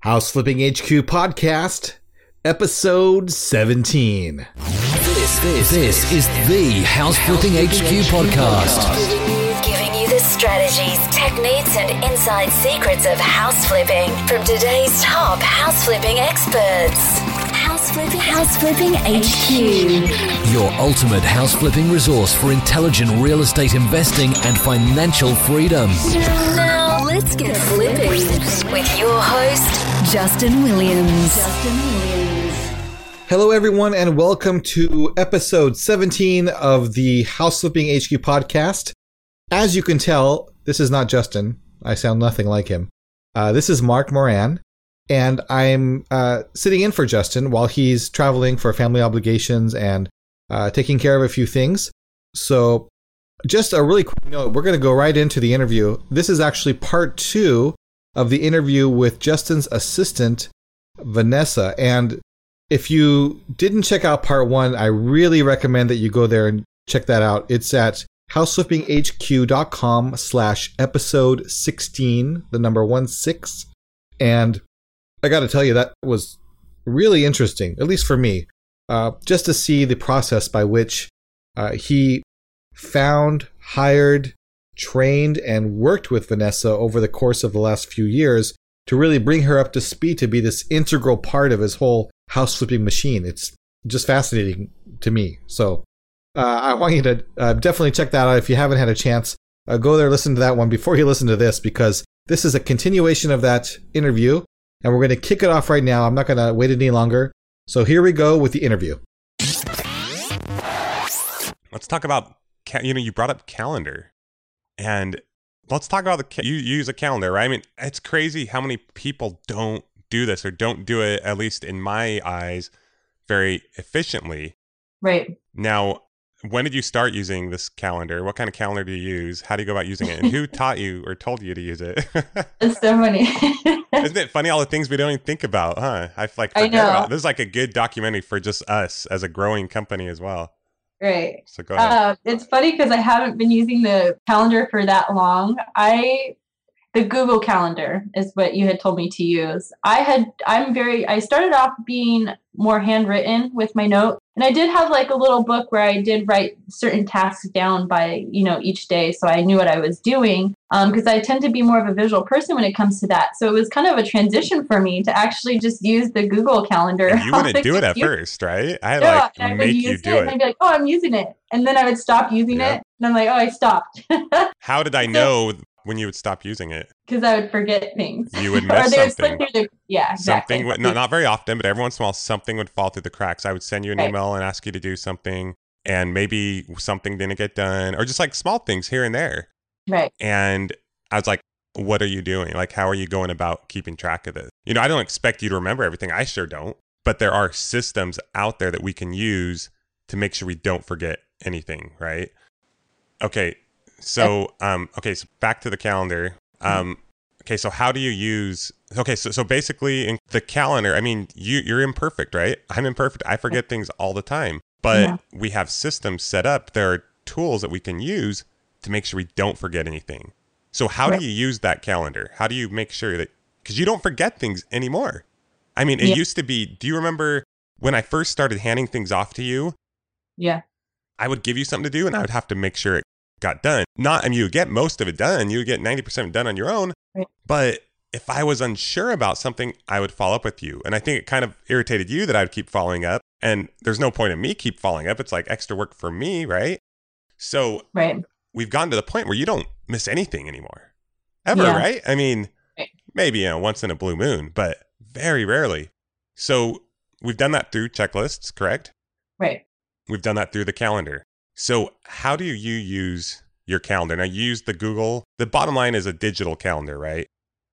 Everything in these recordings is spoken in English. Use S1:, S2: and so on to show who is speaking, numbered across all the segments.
S1: House Flipping HQ Podcast, Episode 17.
S2: This, this, this is the House Flipping HQ podcast.
S3: Giving you the strategies, techniques, and inside secrets of house flipping from today's top house flipping experts. House flipping, house flipping HQ.
S2: Your ultimate house flipping resource for intelligent real estate investing and financial freedom.
S3: Now let's get flipping with your host, Justin Williams. Justin Williams.
S1: Hello, everyone, and welcome to episode 17 of the House Flipping HQ podcast. As you can tell, this is not Justin. I sound nothing like him. Uh, this is Mark Moran, and I'm uh, sitting in for Justin while he's traveling for family obligations and uh, taking care of a few things. So, just a really quick note we're going to go right into the interview. This is actually part two of the interview with Justin's assistant, Vanessa. And if you didn't check out part one, I really recommend that you go there and check that out. It's at houseflippinghq.com slash episode 16, the number one six. And I got to tell you, that was really interesting, at least for me, uh, just to see the process by which uh, he found, hired, trained, and worked with Vanessa over the course of the last few years to really bring her up to speed to be this integral part of his whole house flipping machine. It's just fascinating to me. So uh, I want you to uh, definitely check that out if you haven't had a chance. Uh, go there, listen to that one before you listen to this because this is a continuation of that interview, and we're going to kick it off right now. I'm not going to wait any longer. So here we go with the interview.
S4: Let's talk about you know you brought up calendar, and let's talk about the ca- you use a calendar, right? I mean, it's crazy how many people don't do this or don't do it at least in my eyes very efficiently.
S5: Right.
S4: Now, when did you start using this calendar? What kind of calendar do you use? How do you go about using it? And who taught you or told you to use it?
S5: It's so funny.
S4: Isn't it funny all the things we don't even think about, huh? I like
S5: I know.
S4: about. This is like a good documentary for just us as a growing company as well.
S5: Right.
S4: So go ahead.
S5: Uh, it's funny because I haven't been using the calendar for that long. I the Google Calendar is what you had told me to use. I had I'm very I started off being more handwritten with my note, and I did have like a little book where I did write certain tasks down by you know each day, so I knew what I was doing. Um, because I tend to be more of a visual person when it comes to that, so it was kind of a transition for me to actually just use the Google Calendar.
S4: And you wouldn't do it at first, right? I
S5: Yeah,
S4: like
S5: and I would use
S4: do
S5: it, and. I'd be like, "Oh, I'm using it," and then I would stop using
S4: Yeah.
S5: it, and I'm like, "Oh, I stopped,"
S4: How did I know when you would stop using it?
S5: because I would forget things.
S4: You would miss
S5: they would slip
S4: something.
S5: the yeah, exactly.
S4: Something, would- no, not very often, but every once in a while, something would fall through the cracks. I would send you an
S5: Right.
S4: email and ask you to do something, and maybe something didn't get done, or just like small things here and there.
S5: right,
S4: And I was like, what are you doing? Like, how are you going about keeping track of this? You know, I don't expect you to remember everything. I sure don't. But there are systems out there that we can use to make sure we don't forget anything, right? Okay. So, um, okay, so back to the calendar. Um, okay, so how do you use okay, so so basically in the calendar, I mean, you you're imperfect, right? I'm imperfect. I forget things all the time. But
S5: Yeah.
S4: we have systems set up. There are tools that we can use to make sure we don't forget anything. So how
S5: Right.
S4: do you use that calendar? How do you make sure that because you don't forget things anymore? I mean, it
S5: Yeah.
S4: used to be. Do you remember when I first started handing things off to you?
S5: yeah,
S4: I would give you something to do, and I would have to make sure it got done. Not, I mean, you get most of it done. You get ninety percent done on your own.
S5: Right.
S4: But if I was unsure about something, I would follow up with you, and I think it kind of irritated you that I would keep following up. And there's no point in me keep following up. It's like extra work for me, right? So
S5: right,
S4: we've gotten to the point where you don't miss anything anymore, ever,
S5: Yeah.
S4: right? I mean,
S5: Right.
S4: maybe you know once in a blue moon, but very rarely. So we've done that through checklists, correct?
S5: right.
S4: We've done that through the calendar. So, how do you use your calendar? Now, you use the Google. The bottom line is a digital calendar, right?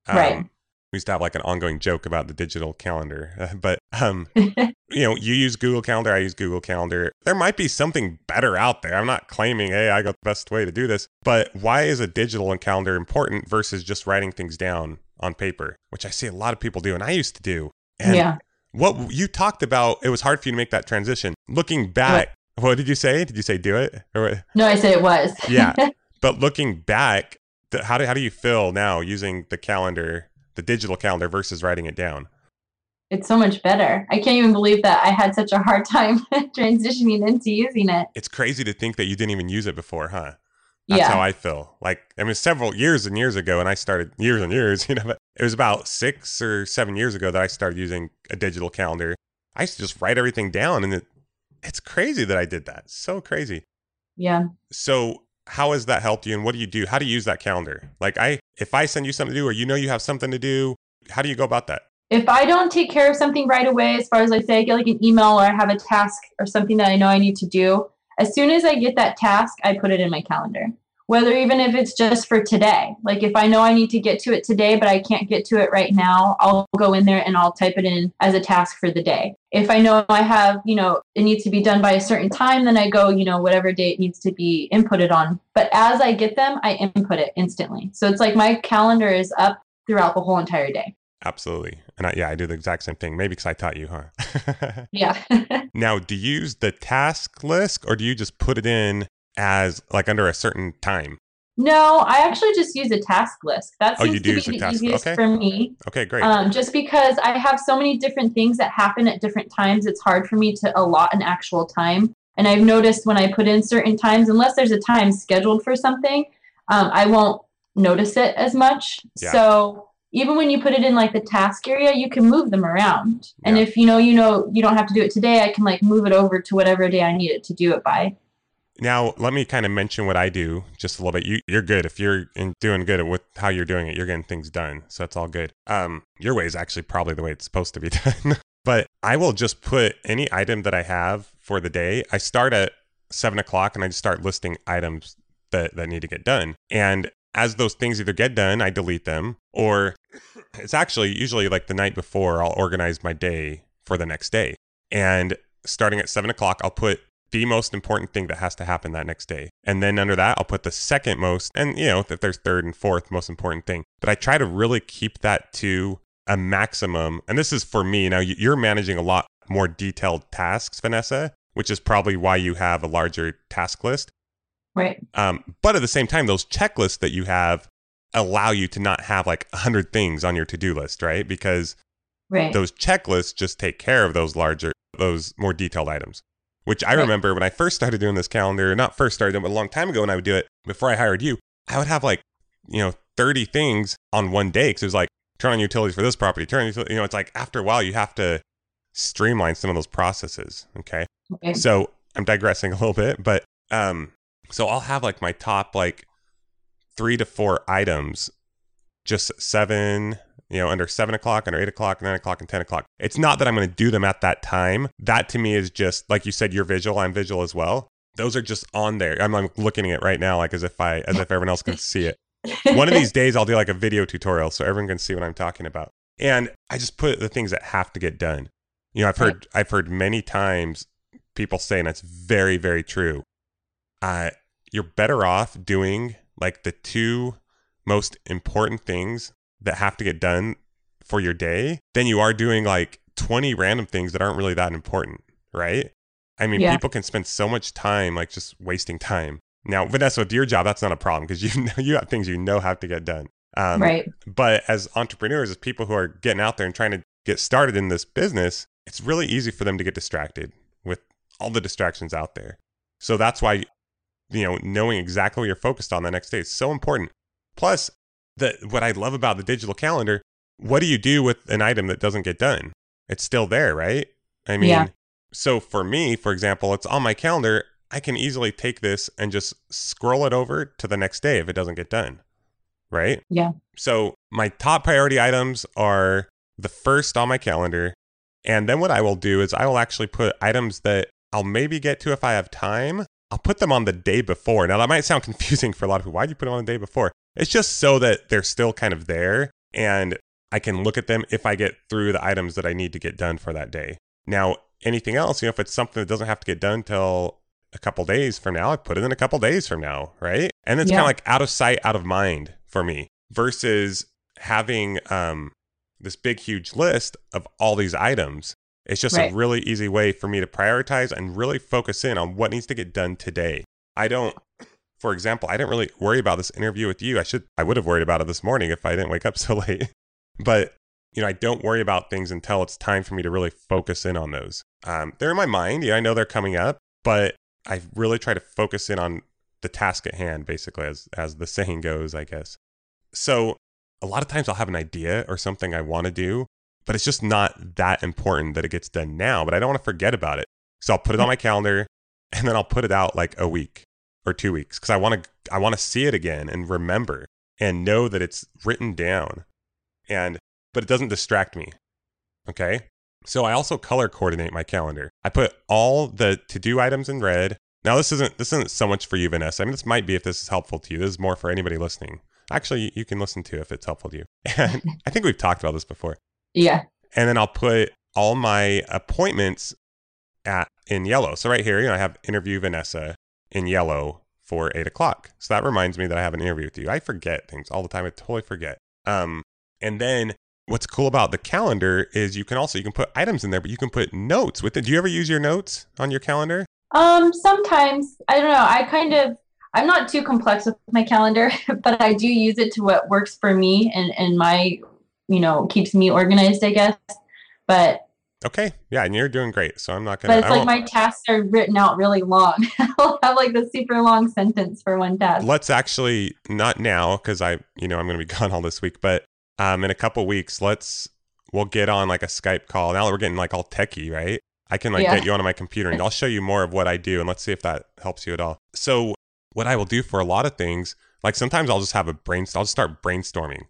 S5: Right.
S4: We used to have like an ongoing joke about the digital calendar, but um, you know, you use Google Calendar. I use Google Calendar. There might be something better out there. I'm not claiming, hey, I got the best way to do this, but why is a digital calendar important versus just writing things down on paper, which I see a lot of people do, and I used to do. And
S5: yeah,
S4: what you talked about, it was hard for you to make that transition. Looking back, what did you say? Did you say do it? Or what?
S5: no, I said it was.
S4: Yeah. But looking back, th- how do how do you feel now using the calendar the digital calendar versus writing it down.
S5: It's so much better. I can't even believe that I had such a hard time transitioning into using it.
S4: It's crazy to think that you didn't even use it before, huh? That's
S5: yeah.
S4: how I feel. Like, I mean, several years and years ago, and I started years and years, you know, but it was about six or seven years ago that I started using a digital calendar. I used to just write everything down, and it, it's crazy that I did that. So crazy.
S5: Yeah.
S4: So, how has that helped you, and what do you do? How do you use that calendar? Like, I, if I send you something to do, or you know you have something to do, how do you go about that?
S5: If I don't take care of something right away, as far as I say I get like an email or I have a task or something that I know I need to do, as soon as I get that task, I put it in my calendar whether even if it's just for today. Like if I know I need to get to it today, but I can't get to it right now, I'll go in there and I'll type it in as a task for the day. If I know I have, you know, it needs to be done by a certain time, then I go, you know, whatever date needs to be inputted on. But as I get them, I input it instantly. So it's like my calendar is up throughout the whole entire day.
S4: Absolutely. And I, yeah, I do the exact same thing. Maybe because I taught you, huh?
S5: yeah.
S4: now, do you use the task list or do you just put it in as like under a certain time?
S5: No, I actually just use a task list. That
S4: Oh,
S5: seems
S4: you do
S5: to be the
S4: task-
S5: easiest
S4: okay.
S5: for me.
S4: Okay, great.
S5: Um, just because I have so many different things that happen at different times, it's hard for me to allot an actual time. And I've noticed when I put in certain times, unless there's a time scheduled for something, um, I won't notice it as much.
S4: Yeah.
S5: So even when you put it in like the task area, you can move them around. And
S4: Yeah.
S5: if you know, you know, you don't have to do it today, I can like move it over to whatever day I need it to do it by.
S4: Now, let me kind of mention what I do just a little bit. You, you're good if you're in doing good with how you're doing it. You're getting things done, so that's all good. Um, your way is actually probably the way it's supposed to be done. but I will just put any item that I have for the day. I start at seven o'clock and I just start listing items that that need to get done. And as those things either get done, I delete them, or it's actually usually like the night before. I'll organize my day for the next day, and starting at seven o'clock, I'll put the most important thing that has to happen that next day. And then under that, I'll put the second most, and you know, if there's third and fourth most important thing. But I try to really keep that to a maximum. And this is for me. Now, you- you're managing a lot more detailed tasks, Vanessa, which is probably why you have a larger task list.
S5: Right.
S4: Um, but at the same time, those checklists that you have allow you to not have like 100 things on your to do list, right? Because
S5: Right.
S4: those checklists just take care of those larger, those more detailed items. Which I
S5: Right.
S4: remember when I first started doing this calendar, not first started, but a long time ago when I would do it before I hired you, I would have like, you know, 30 things on one day. Cause it was like, turn on utilities for this property, turn you know, it's like after a while you have to streamline some of those processes. Okay.
S5: okay.
S4: So I'm digressing a little bit, but um, so I'll have like my top like three to four items, just seven, you know, under seven o'clock, under eight o'clock, nine o'clock, and ten o'clock. It's not that I'm going to do them at that time. That to me is just like you said, you're visual, I'm visual as well. Those are just on there. I'm, I'm looking at it right now, like as if I, as if everyone else can see it. One of these days, I'll do like a video tutorial so everyone can see what I'm talking about. And I just put the things that have to get done. You know, I've heard I've heard many times people say, and it's very, very true. Uh, you're better off doing like the two most important things that have to get done for your day then you are doing like 20 random things that aren't really that important, right? I mean,
S5: Yeah.
S4: people can spend so much time like just wasting time. Now, Vanessa, with your job, that's not a problem because you know you have things you know have to get done. Um,
S5: right.
S4: but as entrepreneurs, as people who are getting out there and trying to get started in this business, it's really easy for them to get distracted with all the distractions out there. So that's why, you know, knowing exactly what you're focused on the next day is so important. Plus, the what I love about the digital calendar, what do you do with an item that doesn't get done? It's still there, right? I mean,
S5: Yeah.
S4: so for me, for example, it's on my calendar. I can easily take this and just scroll it over to the next day if it doesn't get done, right?
S5: Yeah.
S4: So my top priority items are the first on my calendar. And then what I will do is I will actually put items that I'll maybe get to if I have time. I'll put them on the day before. Now that might sound confusing for a lot of people. Why'd you put them on the day before? It's just so that they're still kind of there and I can look at them if I get through the items that I need to get done for that day. Now, anything else, you know, if it's something that doesn't have to get done till a couple days from now, I put it in a couple days from now, right? And it's
S5: Yeah.
S4: kind of like out of sight, out of mind for me versus having um, this big, huge list of all these items. It's just
S5: Right.
S4: a really easy way for me to prioritize and really focus in on what needs to get done today. I don't, for example, I didn't really worry about this interview with you. I should, I would have worried about it this morning if I didn't wake up so late. but you know, I don't worry about things until it's time for me to really focus in on those. Um, they're in my mind. Yeah, I know they're coming up, but I really try to focus in on the task at hand, basically, as as the saying goes, I guess. So a lot of times I'll have an idea or something I want to do, but it's just not that important that it gets done now. But I don't want to forget about it, so I'll put it on my calendar, and then I'll put it out like a week or two weeks because I want to I want to see it again and remember and know that it's written down, and but it doesn't distract me. Okay. So I also color coordinate my calendar. I put all the to do items in red. Now this isn't this isn't so much for you, Vanessa. I mean, this might be if this is helpful to you. This is more for anybody listening. Actually, you can listen to if it's helpful to you. And I think we've talked about this before.
S5: Yeah.
S4: And then I'll put all my appointments at in yellow. So right here, you know, I have interview Vanessa in yellow for eight o'clock. So that reminds me that I have an interview with you. I forget things all the time. I totally forget. Um, and then what's cool about the calendar is you can also you can put items in there, but you can put notes with it. Do you ever use your notes on your calendar?
S5: Um, sometimes I don't know. I kind of I'm not too complex with my calendar, but I do use it to what works for me and and my you know keeps me organized, I guess. But
S4: Okay, yeah, and you're doing great. So I'm not gonna.
S5: but it's like my tasks are written out really long. I'll have like the super long sentence for one task.
S4: let's actually not now because I, you know, I'm going to be gone all this week, but um, in a couple weeks, let's we'll get on like a Skype call. Now that we're getting like all techie, right? I can like
S5: Yeah.
S4: get you onto my computer and I'll show you more of what I do and let's see if that helps you at all. So what I will do for a lot of things, like sometimes I'll just have a brain, I'll just start brainstorming.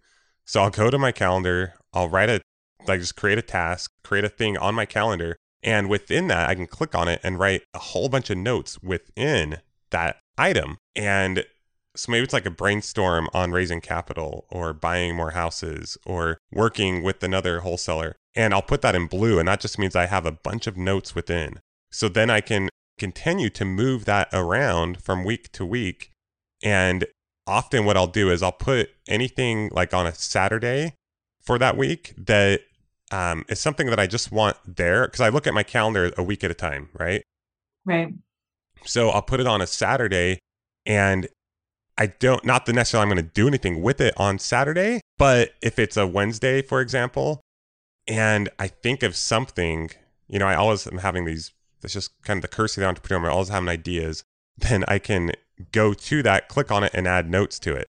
S4: So I'll go to my calendar, I'll write a like just create a task, create a thing on my calendar, and within that I can click on it and write a whole bunch of notes within that item. And so maybe it's like a brainstorm on raising capital or buying more houses or working with another wholesaler. And I'll put that in blue. And that just means I have a bunch of notes within. So then I can continue to move that around from week to week. And often what I'll do is I'll put anything like on a Saturday for that week that um, is something that I just want there because I look at my calendar a week at a time, right?
S5: Right.
S4: So I'll put it on a Saturday and I don't, not the necessarily I'm going to do anything with it on Saturday, but if it's a Wednesday, for example, and I think of something, you know, I always am having these, it's just kind of the curse of the entrepreneur, I'm always having ideas, then I can go to that, click on it, and add notes to it.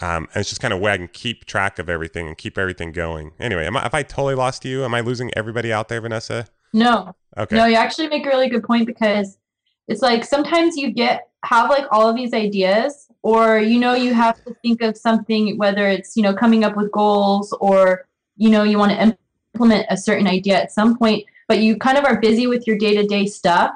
S4: Um, and it's just kind of way I can keep track of everything and keep everything going. Anyway, am I, have I totally lost you? Am I losing everybody out there, Vanessa?
S5: No.
S4: Okay.
S5: No, you actually make a really good point because it's like sometimes you get have like all of these ideas or you know you have to think of something whether it's you know coming up with goals or you know you want to implement a certain idea at some point but you kind of are busy with your day-to-day stuff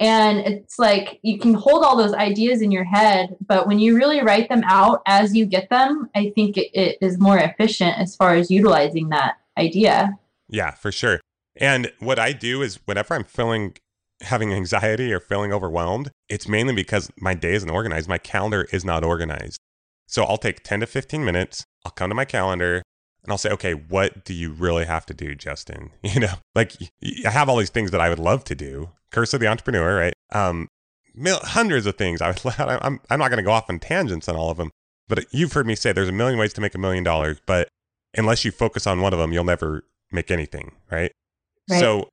S5: and it's like you can hold all those ideas in your head but when you really write them out as you get them i think it, it is more efficient as far as utilizing that idea
S4: Yeah, for sure. And what I do is whenever I'm feeling having anxiety or feeling overwhelmed, it's mainly because my day isn't organized. My calendar is not organized. So I'll take 10 to 15 minutes, I'll come to my calendar and I'll say, okay, what do you really have to do, Justin? You know, like I have all these things that I would love to do. Curse of the entrepreneur, right? Um, mil- hundreds of things. I would, I'm, I'm not going to go off on tangents on all of them, but you've heard me say there's a million ways to make a million dollars, but unless you focus on one of them, you'll never make anything, right?
S5: Right.
S4: So,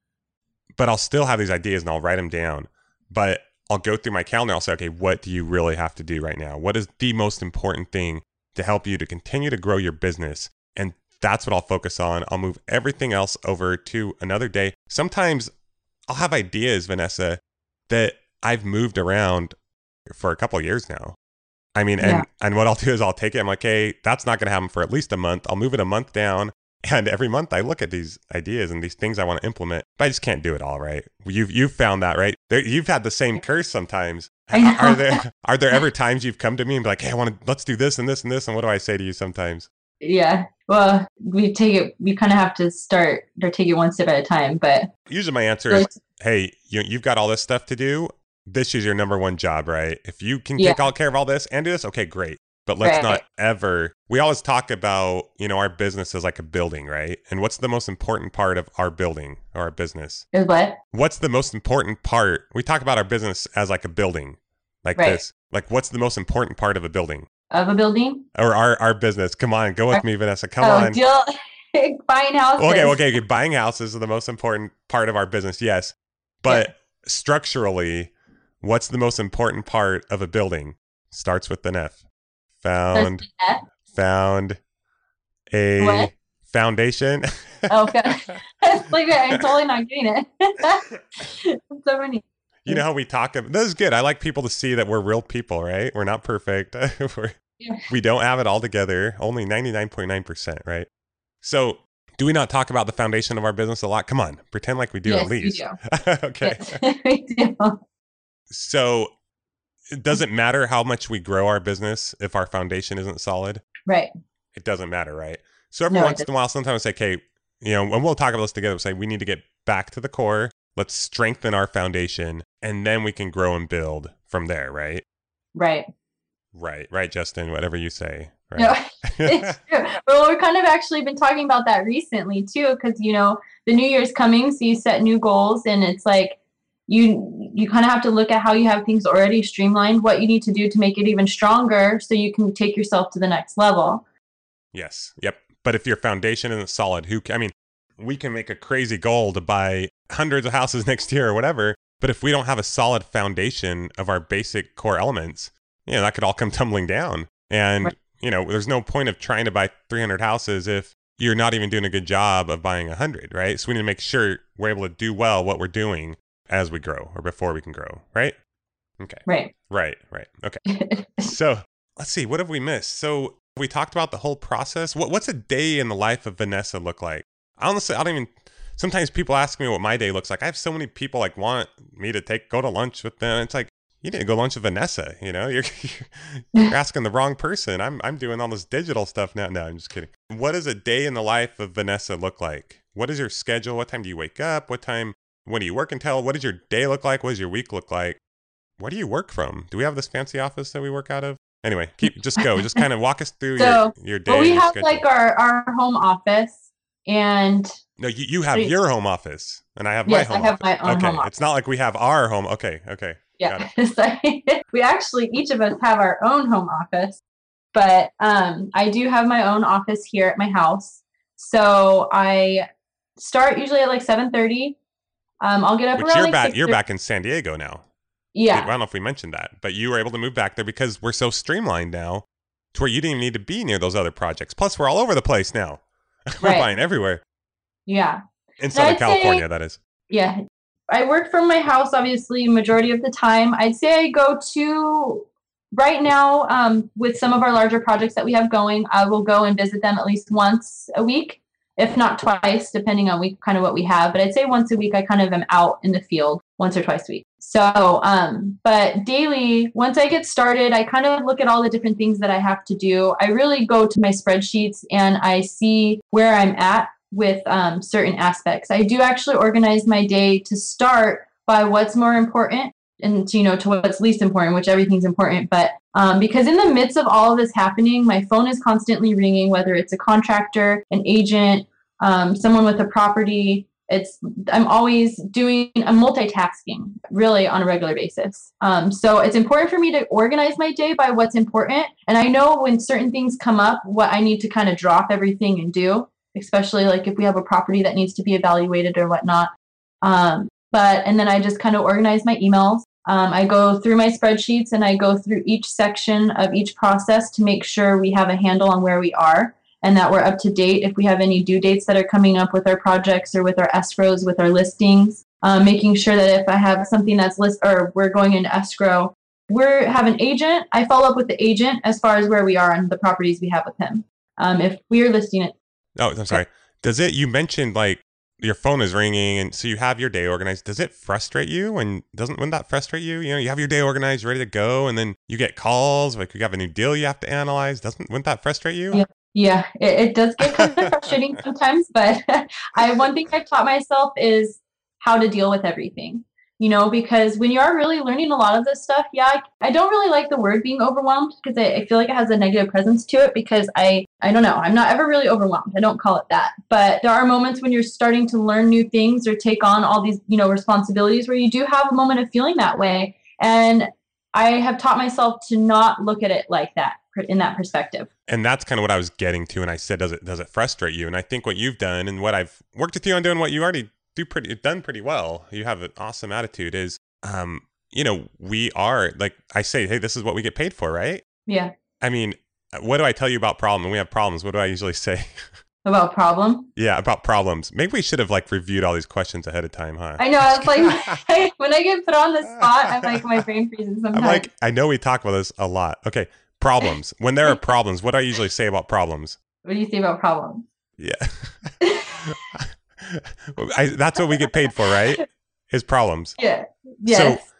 S4: but I'll still have these ideas and I'll write them down. But I'll go through my calendar. I'll say, okay, what do you really have to do right now? What is the most important thing to help you to continue to grow your business? And that's what I'll focus on. I'll move everything else over to another day. Sometimes I'll have ideas, Vanessa, that I've moved around for a couple of years now. I mean, and
S5: Yeah.
S4: and what I'll do is I'll take it. I'm like, hey, that's not going to happen for at least a month. I'll move it a month down, and every month I look at these ideas and these things I want to implement, but I just can't do it all. Right? You've you've found that, right? There, you've had the same curse sometimes. Are there are there ever times you've come to me and be like, hey, I want to let's do this and this and this, and what do I say to you sometimes?
S5: Yeah. Well, we take it. We kind of have to start or take it one step at a time. But
S4: Usually my answer is, hey, you, you've got all this stuff to do. This is your number one job, right? If you can
S5: Yeah.
S4: take all care of all this and do this, okay, great. But let's
S5: Right.
S4: not ever. We always talk about, you know, our business is like a building, right? And what's the most important part of our building or our business?
S5: is what?
S4: What's the most important part? We talk about our business as like a building, like
S5: Right.
S4: this. Like, what's the most important part of a building
S5: Of a building?
S4: or our our business? Come on, go with me, Vanessa. Come
S5: oh,
S4: on.
S5: deal. buying houses.
S4: Okay, okay, okay. Buying houses is the most important part of our business, yes. But structurally, what's the most important part of a building? Starts with an F. Found,
S5: F?
S4: found a
S5: What?
S4: foundation.
S5: Okay. Like I'm totally not getting it. so many.
S4: You know how we talk. ab- This is good. I like people to see that we're real people, right? We're not perfect. we're,
S5: Yeah.
S4: we don't have it all together. Only 99.9%, right? So, do we not talk about the foundation of our business a lot? Come on, pretend like we do
S5: Yes,
S4: at least.
S5: do.
S4: okay.
S5: We do.
S4: So, it doesn't matter how much we grow our business if our foundation isn't solid.
S5: Right.
S4: It doesn't matter, right? So every
S5: No,
S4: once in a while, sometimes I say, okay, you know, and we'll talk about this together. We say we need to get back to the core. Let's strengthen our foundation, and then we can grow and build from there, right?
S5: Right.
S4: Right, right, Justin. Whatever you say.
S5: No, it's true. Well, we've kind of actually been talking about that recently too, because you know the new year's coming, so you set new goals, and it's like you you kind of have to look at how you have things already streamlined, what you need to do to make it even stronger, so you can take yourself to the next level.
S4: yes. Yep. But if your foundation isn't solid, who? I mean, we can make a crazy goal to buy hundreds of houses next year or whatever. But if we don't have a solid foundation of our basic core elements, you know, that could all come tumbling down. And
S5: Right.
S4: you know, there's no point of trying to buy 300 houses if you're not even doing a good job of buying 100, right? So we need to make sure we're able to do well what we're doing as we grow or before we can grow, right? Okay.
S5: Right.
S4: Right, right. Okay. So let's see, what have we missed? So we talked about the whole process. What, what's a day in the life of Vanessa look like? Honestly, I don't even. Sometimes people ask me what my day looks like. I have so many people like want me to take go to lunch with them. It's like you need to go lunch with Vanessa. You know, you're you're asking the wrong person. I'm I'm doing all this digital stuff now. No, I'm just kidding. What does a day in the life of Vanessa look like? What is your schedule? What time do you wake up? What time? When do you work until? What does your day look like? What does your week look like? Where do you work from? Do we have this fancy office that we work out of? Anyway, keep just go. Just kind of walk us through
S5: So,
S4: your, your day.
S5: Well, we
S4: your
S5: have
S4: schedule.
S5: like our our home office, and
S4: no, you, you have
S5: so-
S4: your home office, and I have my
S5: yes, I
S4: home
S5: have
S4: office.
S5: my own
S4: okay,
S5: home office.
S4: it's not like we have our home. Okay, okay.
S5: Yeah. We actually each of us have our own home office, but um, I do have my own office here at my house. So I start usually at like seven thirty. Um, I'll get up
S4: Which
S5: around
S4: you're
S5: like
S4: back. You're back in San Diego now.
S5: Yeah.
S4: I don't know if we mentioned that, but you were able to move back there because we're so streamlined now, to where you didn't even need to be near those other projects. Plus, we're all over the place now. we're
S5: Right.
S4: buying everywhere
S5: yeah,
S4: in Southern
S5: I'd say-
S4: California. That is.
S5: yeah. I work from my house obviously majority of the time. I'd say I go to right now um, with some of our larger projects that we have going. I will go and visit them at least once a week, if not twice, depending on week kind of what we have. But I'd say once a week I kind of am out in the field once or twice a week. So, um, but daily, once I get started, I kind of look at all the different things that I have to do. I really go to my spreadsheets and I see where I'm at with um, certain aspects. I do actually organize my day to start by what's more important and to, you know to what's least important, which everything's important. But um, because in the midst of all of this happening, my phone is constantly ringing, whether it's a contractor, an agent, um, someone with a property. It's I'm always doing I'm multitasking really on a regular basis. Um, so it's important for me to organize my day by what's important, and I know when certain things come up, what I need to kind of drop everything and do especially like if we have a property that needs to be evaluated or whatnot. Um, but and then I just kind of organize my emails. Um, I go through my spreadsheets and I go through each section of each process to make sure we have a handle on where we are and that we're up to date. If we have any due dates that are coming up with our projects or with our escrows, with our listings, um, making sure that if I have something that's list or we're going into escrow, we're have an agent. I follow up with the agent as far as where we are on the properties we have with him. Um, if we're listing it
S4: Oh, I'm sorry. Does it? You mentioned like your phone is ringing, and so you have your day organized. Does it frustrate you? And doesn't wouldn't that frustrate you? You know, you have your day organized, ready to go, and then you get calls like you have a new deal you have to analyze. Doesn't wouldn't that frustrate you?
S5: Yeah. Yeah, it, it does get kind of frustrating sometimes, but I one thing I've taught myself is how to deal with everything. You know, because when you are really learning a lot of this stuff, yeah, I, I don't really like the word being overwhelmed because I, I feel like it has a negative presence to it because I I don't know, I'm not ever really overwhelmed. I don't call it that. But there are moments when you're starting to learn new things or take on all these, you know, responsibilities where you do have a moment of feeling that way. And I have taught myself to not look at it like that in that perspective.
S4: and that's kind of what I was getting to. And I said, does it does it frustrate you? And I think what you've done and what I've worked with you on doing, what you already do pretty done pretty well. You have an awesome attitude. Is um, you know, we are like I say, hey, this is what we get paid for, right?
S5: Yeah.
S4: I mean, what do I tell you about problem? When we have problems, what do I usually say?
S5: About problem.
S4: yeah, about problems. Maybe we should have like reviewed all these questions ahead of time, huh?
S5: I know. I was like, when I get put on the spot, I'm like, my brain freezes sometimes.
S4: I'm like, I know we talk about this a lot. Okay, problems. When there are problems, what do I usually say about problems?
S5: what do you say about problems?
S4: Yeah. I, that's what we get paid for, right? Is problems.
S5: Yeah. Yes.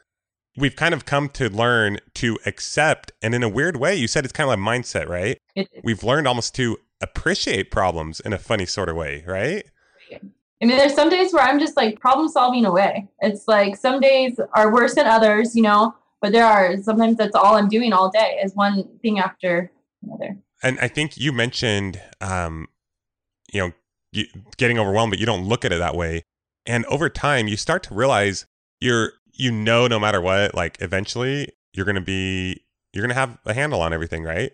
S4: We've kind of come to learn to accept, and in a weird way, you said it's kind of like mindset, right?
S5: It-
S4: We've learned almost to appreciate problems in a funny sort of way, right?
S5: I mean, there's some days where I'm just like problem solving away. It's like some days are worse than others, you know, but there are sometimes that's all I'm doing all day is one thing after another.
S4: And I think you mentioned, um, you know, you, getting overwhelmed, but you don't look at it that way. And over time, you start to realize you're, you know, no matter what, like eventually you're going to be, you're going to have a handle on everything, right?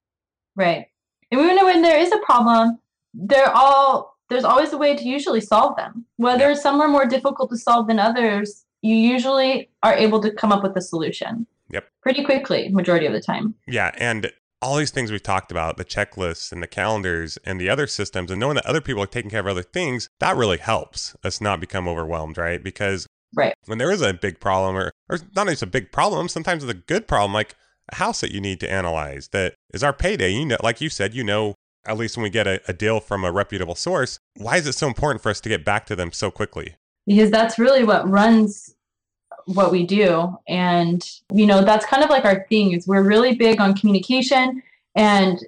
S5: Right. And even when there is a problem, they're all there's always a way to usually solve them. Whether some are more difficult to solve than others, you usually are able to come up with a solution.
S4: Yep.
S5: Pretty quickly, majority of the time.
S4: Yeah. And all these things we've talked about, the checklists and the calendars and the other systems, and knowing that other people are taking care of other things, that really helps us not become overwhelmed, right? Because
S5: Right.
S4: when there is a big problem, or, or not just a big problem, sometimes it's a good problem, like a house that you need to analyze that is our payday. You know, like you said, you know, at least when we get a, a deal from a reputable source, why is it so important for us to get back to them so quickly?
S5: Because that's really what runs what we do. And you know, that's kind of like our thing is we're really big on communication and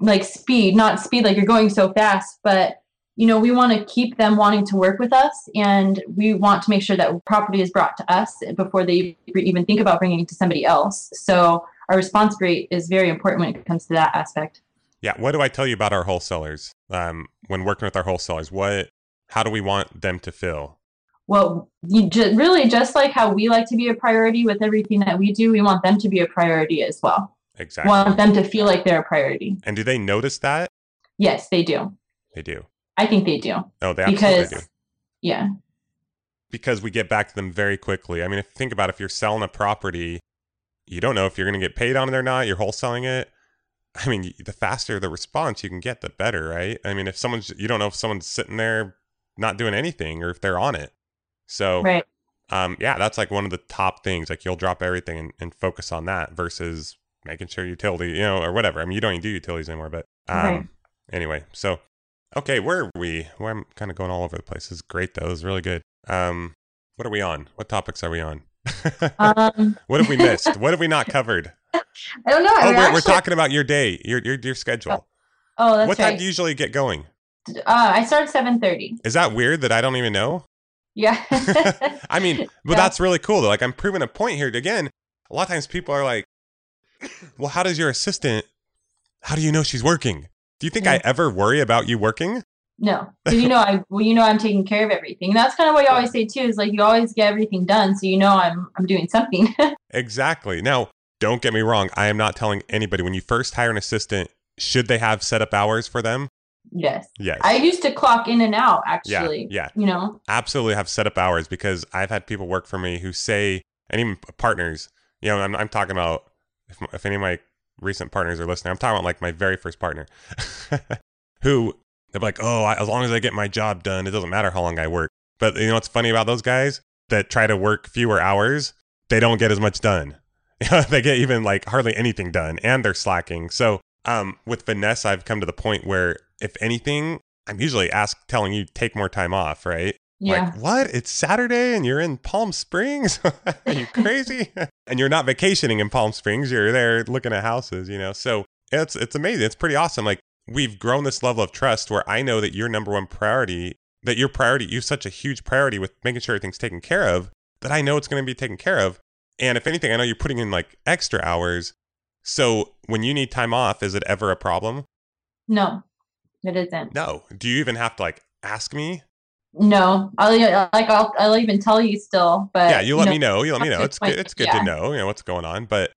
S5: like speed, not speed like you're going so fast, but you know, we want to keep them wanting to work with us and we want to make sure that property is brought to us before they even think about bringing it to somebody else. So our response rate is very important when it comes to that aspect.
S4: Yeah. What do I tell you about our wholesalers um, when working with our wholesalers? What, how do we want them to feel?
S5: Well, you ju- really just like how we like to be a priority with everything that we do, we want them to be a priority as well.
S4: Exactly.
S5: Want them to feel like they're a priority.
S4: and do they notice that?
S5: Yes, they do.
S4: They do.
S5: I think they do
S4: Oh, they absolutely
S5: because,
S4: do.
S5: yeah,
S4: because we get back to them very quickly. I mean, if you think about it, if you're selling a property, you don't know if you're going to get paid on it or not. You're wholesaling it. I mean, the faster the response you can get, the better, right? I mean, if someone's, you don't know if someone's sitting there not doing anything or if they're on it. So,
S5: right.
S4: um, yeah, that's like one of the top things. Like you'll drop everything and, and focus on that versus making sure utility, you know, or whatever. I mean, you don't even do utilities anymore, but um,
S5: Right.
S4: anyway. So, okay, where are we? Well, I'm kind of going all over the place. This is great though. It's really good. Um, what are we on? What topics are we on?
S5: Um,
S4: what have we missed? what have we not covered?
S5: I don't know.
S4: Oh,
S5: We're
S4: we're, we're talking about your day, your your, your schedule.
S5: Oh, that's
S4: what time do you usually get going?
S5: uh, I start seven thirty.
S4: Is that weird that I don't even know?
S5: Yeah.
S4: I mean, but
S5: Yeah.
S4: that's really cool though. Like I'm proving a point here. Again, a lot of times people are like, "Well, how does your assistant? How do you know she's working? Do you think I ever worry about you working?"
S5: no, 'Cause you know I well, you know I'm taking care of everything. That's kind of what you always say too. Is like you always get everything done, so you know I'm I'm doing something.
S4: Exactly. Now, don't get me wrong. I am not telling anybody when you first hire an assistant, should they have set up hours for them?
S5: yes.
S4: Yes.
S5: I used to clock in and out actually.
S4: Yeah, yeah.
S5: You know.
S4: absolutely have set up hours because I've had people work for me who say, and even partners, you know, I'm, I'm talking about if, if any of my recent partners are listening, I'm talking about like my very first partner who they're like, oh, I, as long as I get my job done, it doesn't matter how long I work. But you know what's funny about those guys that try to work fewer hours? They don't get as much done. they get even like hardly anything done and they're slacking. So, um, with Vanessa, I've come to the point where if anything, I'm usually asked telling you take more time off, right?
S5: Yeah.
S4: Like, what? It's Saturday and you're in Palm Springs? Are you crazy? and you're not vacationing in Palm Springs. You're there looking at houses, you know? So it's, it's amazing. It's pretty awesome. Like, we've grown this level of trust where I know that your number one priority, that your priority, you have such a huge priority with making sure everything's taken care of, that I know it's going to be taken care of. And if anything, I know you're putting in like extra hours. So when you need time off, is it ever a problem?
S5: no, it isn't.
S4: No. Do you even have to like ask me?
S5: No, I'll like I'll I'll even tell you still, but
S4: yeah, you let
S5: no.
S4: me know. You let me know. It's good. It's good
S5: yeah.
S4: to know, you know, what's going on. But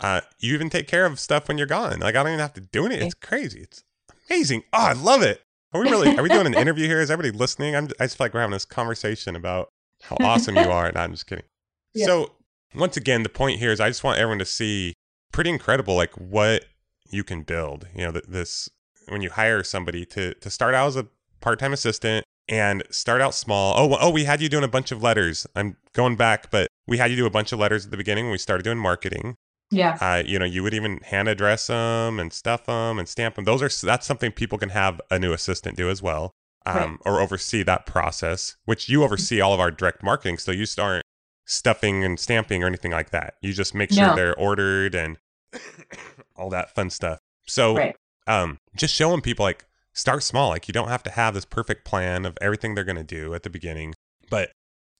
S4: Uh, you even take care of stuff when you're gone. Like I don't even have to do it. It's crazy. It's amazing. Oh, I love it. Are we really? Are we doing an interview here? Is everybody listening? I'm. I just feel like we're having this conversation about how awesome you are. And I'm just kidding.
S5: Yeah.
S4: So once again, the point here is I just want everyone to see pretty incredible, like what you can build. You know, th- this when you hire somebody to to start out as a part time assistant and start out small. Oh, well- oh, we had you doing a bunch of letters. I'm going back, but we had you do a bunch of letters at the beginning when we started doing marketing.
S5: Yeah.
S4: Uh, you know, you would even hand address them and stuff them and stamp them. Those are that's something people can have a new assistant do as well, um,
S5: Right.
S4: or oversee that process. Which you oversee all of our direct marketing, so you just aren't stuffing and stamping or anything like that. You just make sure
S5: No.
S4: they're ordered and all that fun stuff. So,
S5: Right.
S4: um, just showing people like start small. Like you don't have to have this perfect plan of everything they're going to do at the beginning, but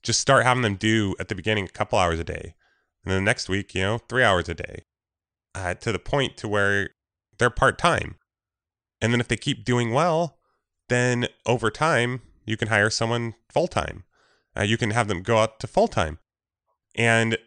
S4: just start having them do at the beginning a couple hours a day, and then the next week, you know, three hours a day, uh, to the point to where they're part time. And then if they keep doing well, then over time you can hire someone full time. Uh, you can have them go out to full time. And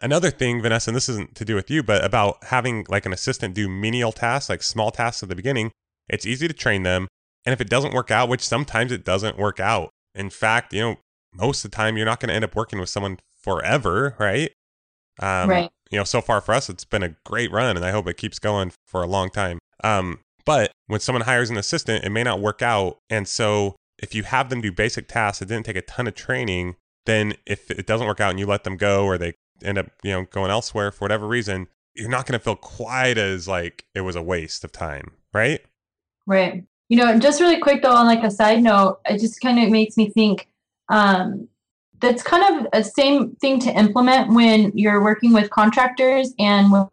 S4: another thing, Vanessa, and this isn't to do with you, but about having like an assistant do menial tasks, like small tasks at the beginning, it's easy to train them. And if it doesn't work out, which sometimes it doesn't work out, in fact, you know, most of the time you're not going to end up working with someone forever, right? Um,
S5: Right.
S4: You know, so far for us, it's been a great run, and I hope it keeps going for a long time. Um, but when someone hires an assistant, it may not work out. And so if you have them do basic tasks, it didn't take a ton of training, then if it doesn't work out and you let them go or they end up, you know, going elsewhere for whatever reason, you're not going to feel quite as like it was a waste of time, right?
S5: Right. You know, just really quick though, on like a side note, it just kind of makes me think um, that's kind of a same thing to implement when you're working with contractors and with,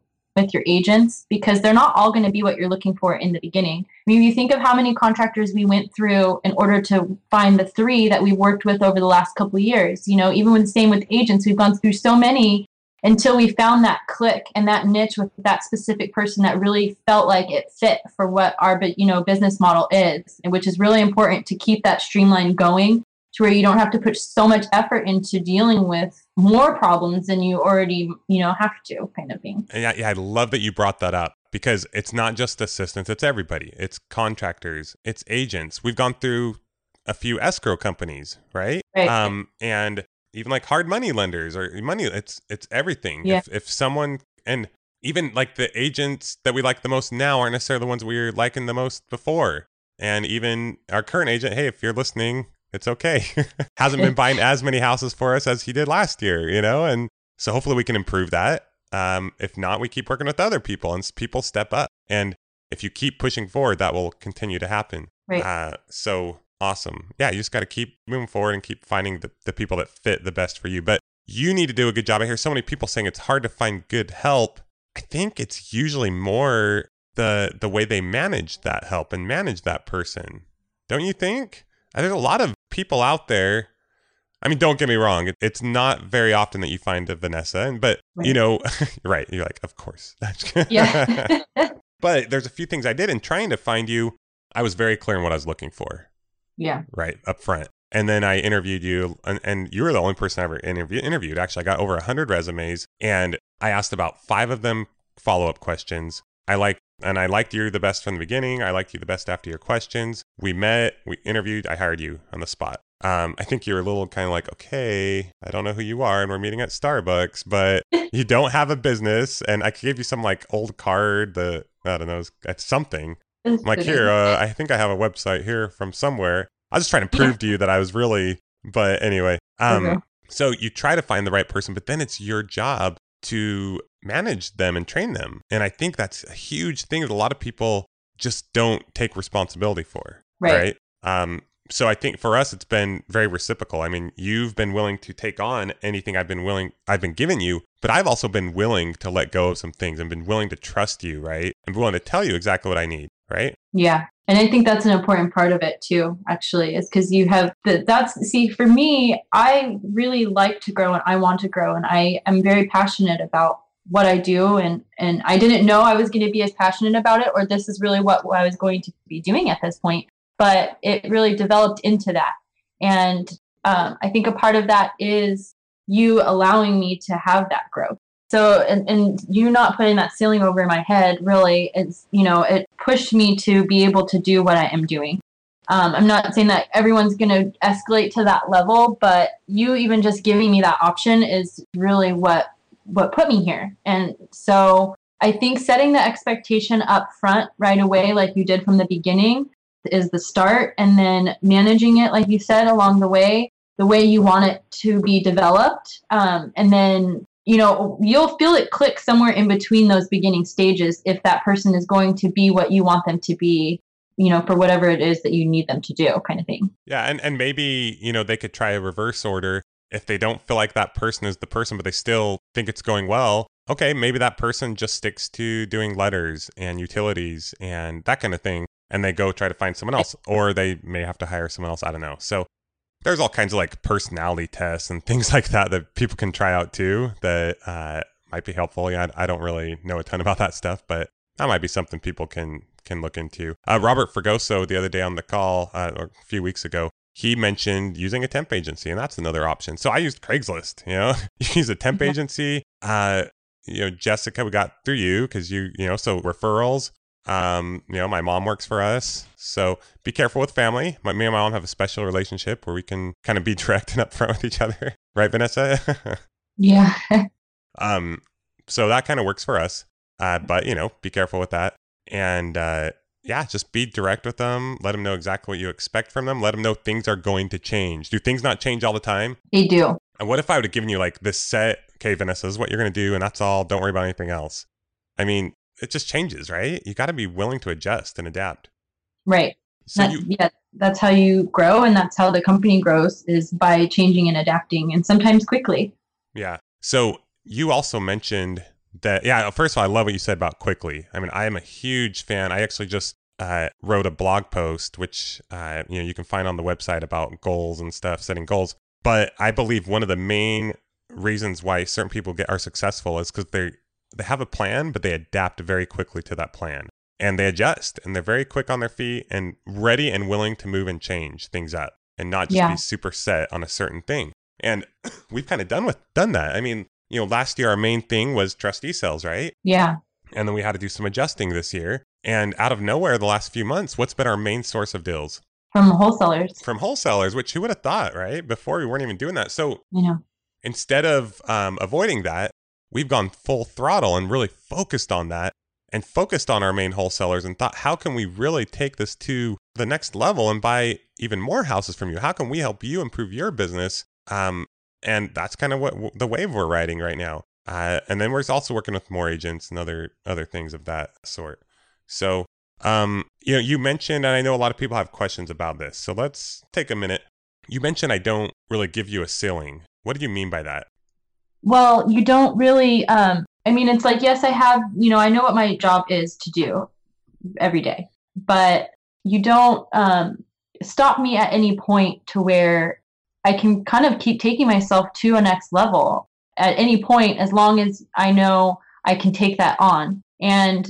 S5: your agents because they're not all going to be what you're looking for in the beginning. I mean, you think of how many contractors we went through in order to find the three that we worked with over the last couple of years. You know, even with same with agents, we've gone through so many until we found that click and that niche with that specific person that really felt like it fit for what our you know business model is and which is really important to keep that streamline going to where you don't have to put so much effort into dealing with more problems than you already you know have to kind of thing
S4: yeah, yeah, I love that you brought that up because it's not just assistants, it's everybody. It's contractors, it's agents. We've gone through a few escrow companies, right?
S5: Right.
S4: Um, and even like hard money lenders or money, it's it's everything.
S5: Yeah.
S4: If if someone and even like the agents that we like the most now aren't necessarily the ones we were liking the most before. And even our current agent, hey, if you're listening, it's okay. Hasn't been buying as many houses for us as he did last year, you know? And so hopefully we can improve that. Um, if not, we keep working with other people and people step up. And if you keep pushing forward, that will continue to happen.
S5: right
S4: Uh, so awesome. Yeah, you just got to keep moving forward and keep finding the, the people that fit the best for you. But you need to do a good job. I hear so many people saying it's hard to find good help. I think it's usually more the the way they manage that help and manage that person. Don't you think? Uh, There's a lot of people out there. I mean, don't get me wrong. It's not very often that you find a Vanessa, and but you
S5: Right.
S4: know, you're right. You're like, of course.
S5: That's good Yeah
S4: but there's a few things I did in trying to find you. I was very clear on what I was looking for
S5: yeah
S4: right up front. And then I interviewed you, and, and you were the only person I ever interview, interviewed. Actually, I got over 100 resumes, and I asked about five of them follow up questions. I liked, and I liked you the best from the beginning. I liked you the best after your questions. We met, we interviewed, I hired you on the spot. Um, I think you're a little kind of like, okay, I don't know who you are, and we're meeting at Starbucks, but you don't have a business. And I gave you some like old card, the I don't know, something. I'm like, here, uh, I think I have a website here from somewhere. I was just trying to prove to you that I was really, but anyway. Um,
S5: Okay.
S4: So you try to find the right person, but then it's your job to manage them and train them. And I think that's a huge thing that a lot of people just don't take responsibility for.
S5: Right.
S4: Um, so I think for us, it's been very reciprocal. I mean, you've been willing to take on anything I've been willing, I've been giving you, but I've also been willing to let go of some things and been willing to trust you, right? And willing to tell you exactly what I need, right?
S5: Yeah. And I think that's an important part of it too, actually, is because you have the, that's, see, for me, I really like to grow and I want to grow and I am very passionate about what I do. And, and I didn't know I was going to be as passionate about it or this is really what I was going to be doing at this point. But it really developed into that. And um, I think a part of that is you allowing me to have that growth So, and, and you not putting that ceiling over my head really, it's, you know, it pushed me to be able to do what I am doing. Um, I'm not saying that everyone's going to escalate to that level, but you even just giving me that option is really what what put me here. And so I think setting the expectation up front right away, like you did from the beginning, is the start, and then managing it, like you said, along the way, the way you want it to be developed, um, and then you know you'll feel it click somewhere in between those beginning stages if that person is going to be what you want them to be you know, for whatever it is that you need them to do, kind of thing.
S4: Yeah, and and maybe you know they could try a reverse order if they don't feel like that person is the person, but they still think it's going well. Okay, maybe that person just sticks to doing letters and utilities and that kind of thing, and they go try to find someone else, or they may have to hire someone else. I don't know. So there's all kinds of like personality tests and things like that that people can try out too that uh, might be helpful. Yeah, I, don't really know a ton about that stuff, but that might be something people can can look into. Uh, Robert Fragoso the other day on the call, uh, or a few weeks ago, he mentioned using a temp agency, and that's another option. So I used Craigslist. You know, you use a temp agency. Uh, you know, Jessica, we got through you because you, you know, so referrals. Um, you know, my mom works for us, so be careful with family. My, me and my mom have a special relationship where we can kind of be direct and upfront with each other, right, Vanessa?
S5: yeah.
S4: um, so that kind of works for us. Uh, but you know, be careful with that and uh, yeah, just be direct with them. Let them know exactly what you expect from them. Let them know things are going to change. Do things not change all the time?
S5: They do.
S4: And what if I would have given you like this set? Okay, Vanessa, this is what you're going to do, and that's all. Don't worry about anything else. I mean, it just changes, right? You got to be willing to adjust and adapt.
S5: Right. So that, you, yeah, that's how you grow, and that's how the company grows is by changing and adapting, and sometimes quickly.
S4: Yeah. So you also mentioned that yeah first of all i love what you said about quickly i mean i am a huge fan i actually just uh, wrote a blog post which uh, you know you can find on the website about goals and stuff setting goals but i believe one of the main reasons why certain people get are successful is because they they have a plan but they adapt very quickly to that plan and they adjust and they're very quick on their feet and ready and willing to move and change things up and not just yeah. be super set on a certain thing and we've kind of done with done that i mean you know, last year our main thing was trustee sales, right?
S5: Yeah.
S4: And then we had to do some adjusting this year. And out of nowhere, the last few months, what's been our main source of deals?
S5: From wholesalers.
S4: From wholesalers, which who would have thought, right? Before we weren't even doing that. So,
S5: you know,
S4: instead of um, avoiding that, we've gone full throttle and really focused on that and focused on our main wholesalers and thought, how can we really take this to the next level and buy even more houses from you? How can we help you improve your business um, and that's kind of what the wave we're riding right now. Uh, and then we're also working with more agents and other other things of that sort. So, um, you know, you mentioned, and I know a lot of people have questions about this. So let's take a minute. You mentioned I don't really give you a ceiling. What do you mean by that?
S5: Well, you don't really. Um, I mean, it's like yes, I have. You know, I know what my job is to do every day, but you don't um, stop me at any point to where I can kind of keep taking myself to a next level at any point as long as I know I can take that on. And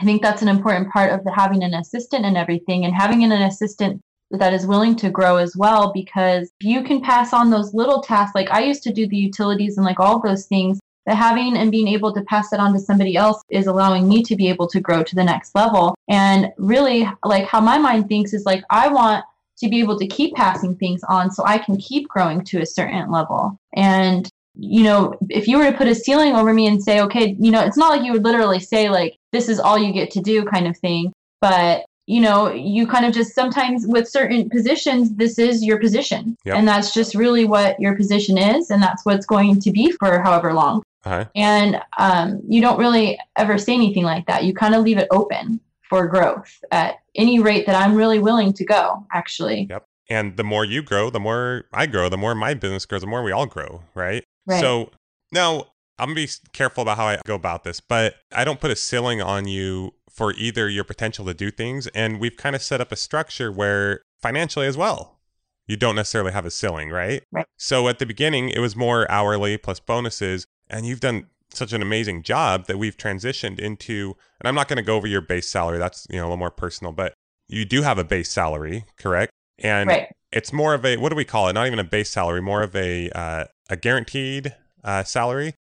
S5: I think that's an important part of the, having an assistant and everything and having an assistant that is willing to grow as well because you can pass on those little tasks like I used to do the utilities and like all those things that having and being able to pass it on to somebody else is allowing me to be able to grow to the next level and really like how my mind thinks is like I want to be able to keep passing things on so I can keep growing to a certain level. And, you know, if you were to put a ceiling over me and say, okay, you know, it's not like you would literally say, like, this is all you get to do kind of thing. But, you know, you kind of just sometimes with certain positions, this is your position. Yep. And that's just really what your position is. And that's what's going to be for however long. Uh-huh. And um, you don't really ever say anything like that. You kind of leave it open for growth at any rate that I'm really willing to go, actually.
S4: Yep. And the more you grow, the more I grow, the more my business grows, the more we all grow, right?
S5: Right.
S4: So now I'm gonna be careful about how I go about this, but I don't put a ceiling on you for either your potential to do things. And we've kind of set up a structure where financially as well, you don't necessarily have a ceiling, right?
S5: Right.
S4: So at the beginning, it was more hourly plus bonuses. And you've done such an amazing job that we've transitioned into and I'm not going to go over your base salary that's you know a little more personal but you do have a base salary correct and
S5: right.
S4: it's more of a what do we call it not even a base salary more of a uh, a guaranteed uh, salary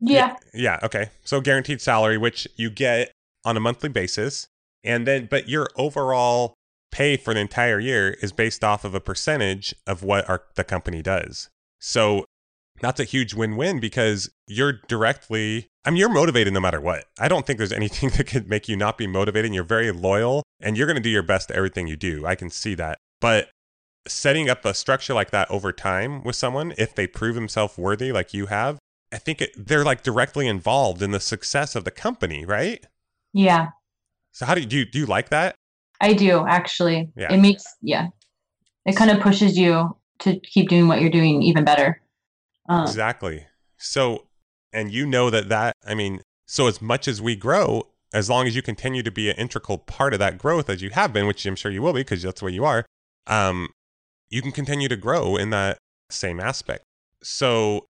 S5: Yeah.
S4: Yeah. Okay. So guaranteed salary, which you get on a monthly basis. And then, but your overall pay for the entire year is based off of a percentage of what our, the company does. So that's a huge win win because you're directly, I mean, you're motivated no matter what. I don't think there's anything that could make you not be motivated. You're very loyal and you're going to do your best everything you do. I can see that. But setting up a structure like that over time with someone, if they prove themselves worthy, like you have, I think it, they're like directly involved in the success of the company, right?
S5: Yeah.
S4: So how do you do? You, do you like that?
S5: I do actually.
S4: Yeah.
S5: It makes yeah. It kind of pushes you to keep doing what you're doing even better. Um,
S4: Exactly. So, and you know that that I mean, so as much as we grow, as long as you continue to be an integral part of that growth as you have been, which I'm sure you will be because that's what you are, um, you can continue to grow in that same aspect. So,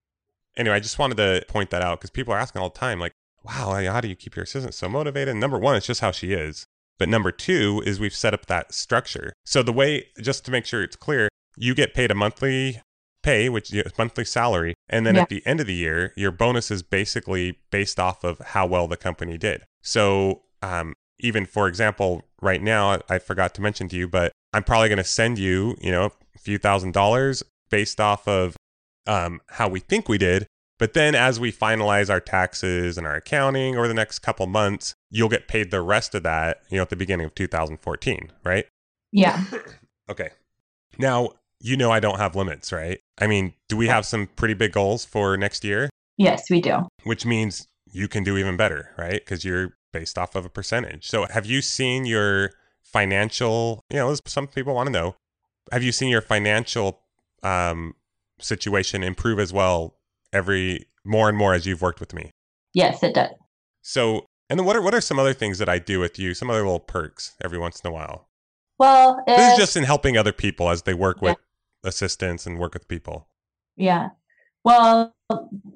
S4: anyway, I just wanted to point that out because people are asking all the time, like, wow, how do you keep your assistant so motivated? Number one, it's just how she is. But number two is we've set up that structure. So the way, just to make sure it's clear, you get paid a monthly pay, which is monthly salary, and then
S5: Yeah.
S4: at the end of the year, your bonus is basically based off of how well the company did. So um, even for example, right now, I forgot to mention to you, but I'm probably going to send you, you know, a few thousand dollars based off of um, how we think we did. But then as we finalize our taxes and our accounting over the next couple months, you'll get paid the rest of that, you know, at the beginning of 2014, right?
S5: yeah.
S4: Okay. Now, you know I don't have limits, right? I mean, do we have some pretty big goals for next year?
S5: Yes, we do.
S4: Which means you can do even better, right? Because you're based off of a percentage. So have you seen your financial, you know, some people want to know, have you seen your financial um, situation improve as well every more and more as you've worked with me?
S5: Yes, it does.
S4: So, and then what are, what are some other things that I do with you? Some other little perks every once in a while?
S5: Well,
S4: This is just in helping other people as they work with assistants and work with people.
S5: Yeah. Well,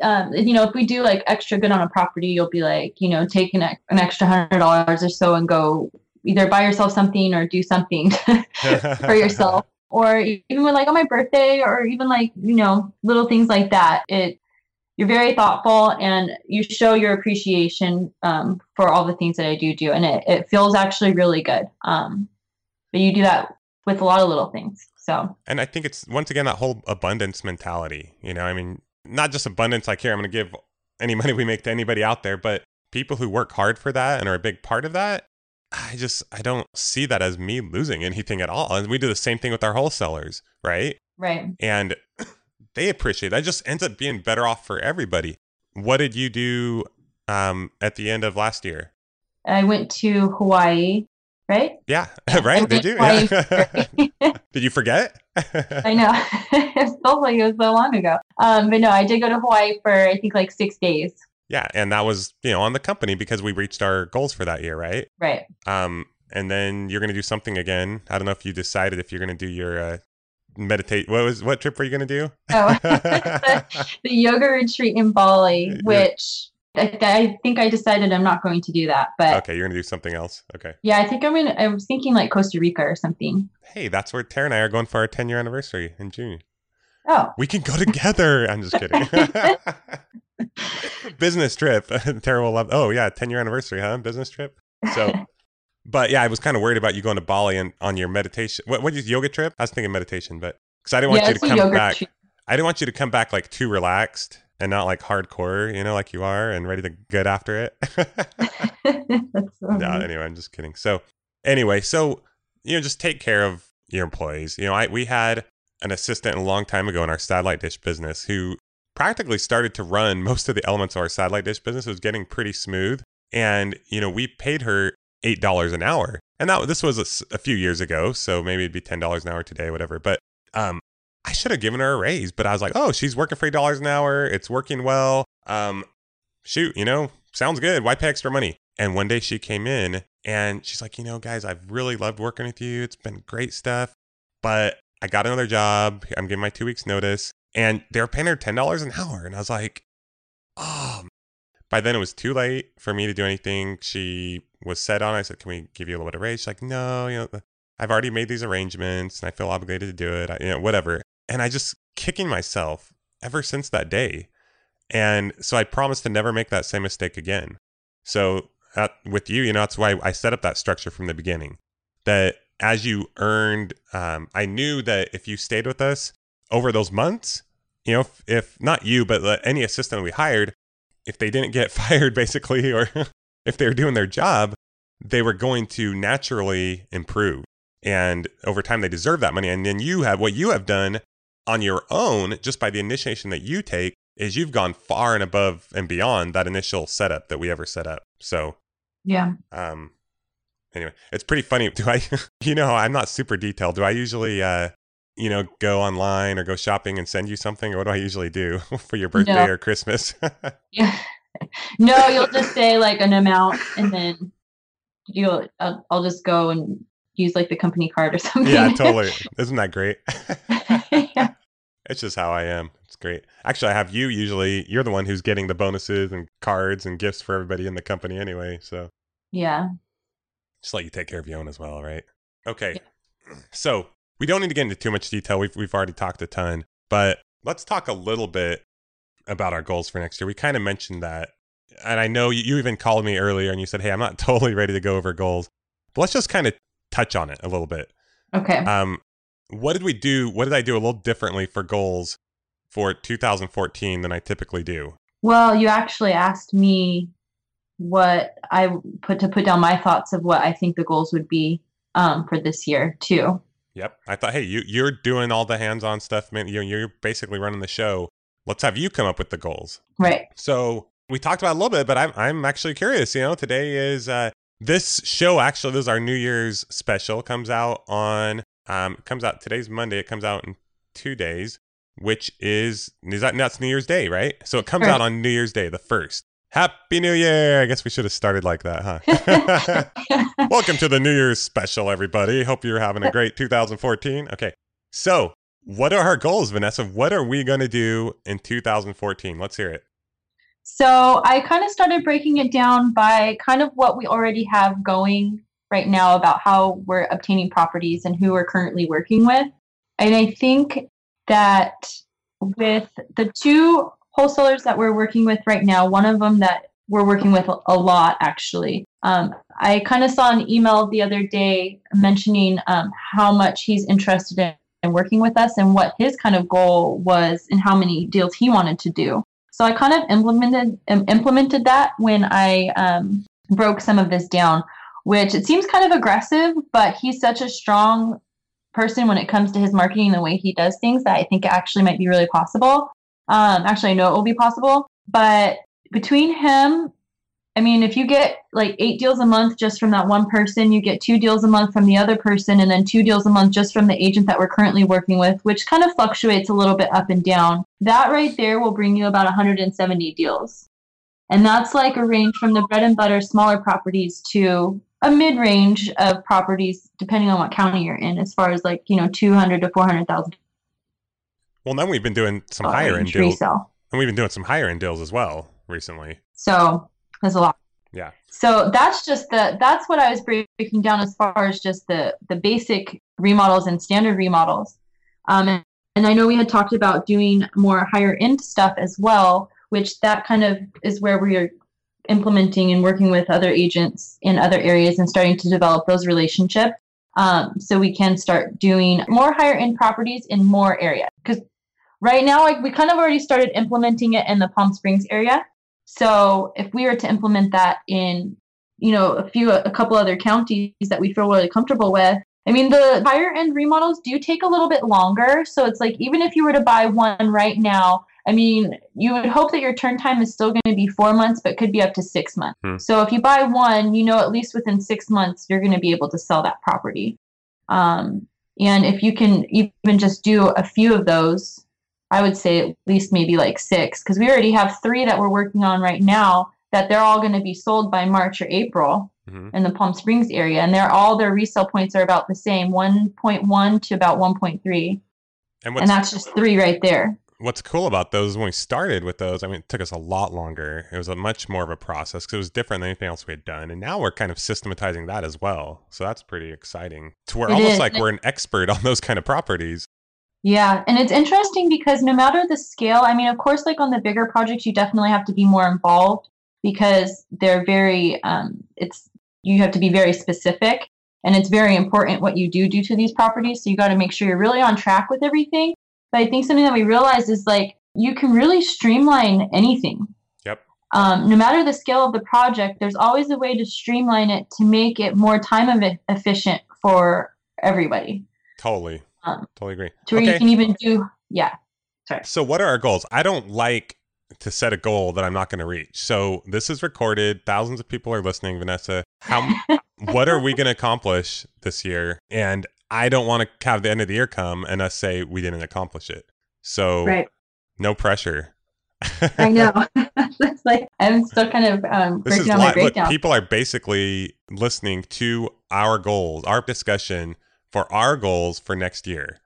S5: um, you know, if we do like extra good on a property, you'll be like, you know, take an, an extra hundred dollars or so and go either buy yourself something or do something for yourself. Or even with like on my birthday, or even like you know little things like that. It you're very thoughtful and you show your appreciation um, for all the things that I do do, and it it feels actually really good. Um, but you do that with a lot of little things. So
S4: And I think it's once again that whole abundance mentality. You know, I mean, not just abundance like here, I'm going to give any money we make to anybody out there, but people who work hard for that and are a big part of that. I just I don't see that as me losing anything at all. And we do the same thing with our wholesalers, right?
S5: right.
S4: And they appreciate that. Just ends up being better off for everybody. What did you do um, at the end of last year?
S5: I went to Hawaii, right?
S4: Yeah, right. Did you? Yeah. did you forget?
S5: I know. it feels like it was so long ago. Um, but no, I did go to Hawaii for I think like six days.
S4: Yeah, and that was you know on the company because we reached our goals for that year, right?
S5: Right.
S4: Um, and then you're gonna do something again. I don't know if you decided if you're gonna do your uh, meditate. What was what trip were you gonna do?
S5: Oh, the, the yoga retreat in Bali, which I, I think I decided I'm not going to do that. But
S4: okay, you're gonna do something else. Okay.
S5: yeah, I think I'm gonna. I was thinking like Costa Rica or something.
S4: Hey, that's where Tara and I are going for our 10 year anniversary in June.
S5: Oh,
S4: We can go together. I'm just kidding. Business trip. Tara will love. Oh yeah, 10 year anniversary, huh? Business trip. So, but yeah, I was kind of worried about you going to Bali and on your meditation. What what is yoga trip? I was thinking meditation, but because I didn't want
S5: yeah,
S4: you to come back. I didn't want you to come back like too relaxed and not like hardcore, you know, like you are and ready to get after it. No, anyway, I'm just kidding. So, anyway, so you know, just take care of your employees. You know, I we had an assistant a long time ago in our satellite dish business who practically started to run most of the elements of our satellite dish business. It was getting pretty smooth, and you know, we paid her eight dollars an hour, and that this was a few years ago, so maybe it'd be ten dollars an hour today, whatever. But um, I should have given her a raise, but I was like, oh, she's working for eight dollars an hour. It's working well. Um, shoot, you know, sounds good. Why pay extra money? And one day she came in and she's like, you know, guys, I've really loved working with you. It's been great stuff, but I got another job. I'm giving my two weeks notice, and they're paying her ten dollars an hour, and I was like, oh. By then it was too late for me to do anything. She was set on. I said, "Can we give you a little bit of raise?" She's like, "No, you know, I've already made these arrangements, and I feel obligated to do it. I, you know, whatever." And I just kicking myself ever since that day. And so I promised to never make that same mistake again. So at, with you, you know, that's why I set up that structure from the beginning. That as you earned, um, I knew that if you stayed with us over those months, you know, if, if not you, but any assistant we hired, if they didn't get fired basically, or if they were doing their job, they were going to naturally improve. And over time, they deserve that money. And then you have what you have done on your own, just by the initiation that you take, is you've gone far and above and beyond that initial setup that we ever set up. So,
S5: Yeah.
S4: um, anyway, it's pretty funny. Do I, you know, I'm not super detailed. Do I usually, uh, you know, go online or go shopping and send you something? Or what do I usually do for your birthday
S5: No.
S4: or Christmas?
S5: Yeah. No, you'll just say like an amount and then you'll I'll, I'll just go and use like the company card or something.
S4: yeah, totally. Isn't that great?
S5: yeah.
S4: It's just how I am. It's great. Actually, I have you usually. You're the one who's getting the bonuses and cards and gifts for everybody in the company anyway. So
S5: Yeah.
S4: just let you take care of your own as well, right? Okay. So we don't need to get into too much detail. We've we've already talked a ton, but let's talk a little bit about our goals for next year. We kind of mentioned that, and I know you, you even called me earlier and you said, "Hey, I'm not totally ready to go over goals, but let's just kind of touch on it a little bit."
S5: Okay.
S4: Um, what did we do? What did I do a little differently for goals for 2014 than I typically do?
S5: Well, you actually asked me what I put to put down my thoughts of what I think the goals would be um, for this year too.
S4: Yep. I thought, hey, you you're doing all the hands-on stuff, man. You you're basically running the show. Let's have you come up with the goals.
S5: Right.
S4: So we talked about a little bit, but I'm I'm actually curious. You know, today is uh, this show. Actually, this is our New Year's special. Comes out on um comes out today's Monday. It comes out in two days, which is is that that's New Year's Day, right? So it comes out on New Year's Day, the first. Happy New Year! I guess we should have started like that, huh? Welcome to the New Year's special, everybody. Hope you're having a great 2014. Okay, so what are our goals, Vanessa? What are we going to do in 2014? Let's hear it.
S5: So I kind of started breaking it down by kind of what we already have going right now about how we're obtaining properties and who we're currently working with. And I think that with the two wholesalers that we're working with right now, one of them that we're working with a lot actually. Um, I kind of saw an email the other day mentioning um, how much he's interested in working with us and what his kind of goal was and how many deals he wanted to do. So I kind of implemented im- implemented that when I um, broke some of this down, which it seems kind of aggressive, but he's such a strong person when it comes to his marketing and the way he does things that I think it actually might be really possible. Um, actually, I know it will be possible, but between him, I mean, if you get like eight deals a month just from that one person, you get two deals a month from the other person, and then two deals a month just from the agent that we're currently working with, which kind of fluctuates a little bit up and down. That right there will bring you about 170 deals. And that's like a range from the bread and butter smaller properties to a mid range of properties, depending on what county you're in, as far as like, you know, 200 to 400,000
S4: Well, then we've been doing some uh, higher end deals, and we've been doing some higher end deals as well recently.
S5: So there's a lot.
S4: Yeah.
S5: So that's just the that's what I was breaking down as far as just the the basic remodels and standard remodels. Um, and, and I know we had talked about doing more higher end stuff as well, which that kind of is where we are implementing and working with other agents in other areas and starting to develop those relationships. Um, so we can start doing more higher end properties in more areas. Because right now, like we kind of already started implementing it in the Palm Springs area. So if we were to implement that in, you know, a few, a couple other counties that we feel really comfortable with, I mean, the higher end remodels do take a little bit longer. So it's like, even if you were to buy one right now, I mean, you would hope that your turn time is still going to be four months, but could be up to six months.
S4: Hmm.
S5: So if you buy one, you know, at least within six months, you're going to be able to sell that property. Um, and if you can even just do a few of those, I would say at least maybe like six, because we already have three that we're working on right now that they're all going to be sold by March or April
S4: hmm
S5: in the Palm Springs area, and they're all their resale points are about the same, 1.1 to about 1.3,
S4: And
S5: and that's just three right there.
S4: what's cool about those when we started with those, I mean, it took us a lot longer. It was a much more of a process because it was different than anything else we had done. And now we're kind of systematizing that as well. So that's pretty exciting. To where
S5: It
S4: almost
S5: is.
S4: like we're an expert on those kind of properties.
S5: Yeah, and it's interesting because no matter the scale, I mean, of course, like on the bigger projects, you definitely have to be more involved because they're very, um, it's you have to be very specific, and it's very important what you do do to these properties. So you got to make sure you're really on track with everything. But I think something that we realized is like you can really streamline anything.
S4: Yep.
S5: Um, no matter the scale of the project, there's always a way to streamline it to make it more time eff- efficient for everybody.
S4: Totally.
S5: Um,
S4: Totally agree.
S5: to where you can even do, yeah. Sorry.
S4: So, what are our goals? I don't like to set a goal that I'm not going to reach. So, this is recorded. Thousands of people are listening, Vanessa. How, what are we going to accomplish this year? And I don't want to have the end of the year come and us say we didn't accomplish it. So,
S5: Right.
S4: no pressure.
S5: I know. That's like I'm still kind of um,
S4: This is
S5: breaking down my
S4: li- look, people are basically listening to our goals, our discussion for our goals for next year.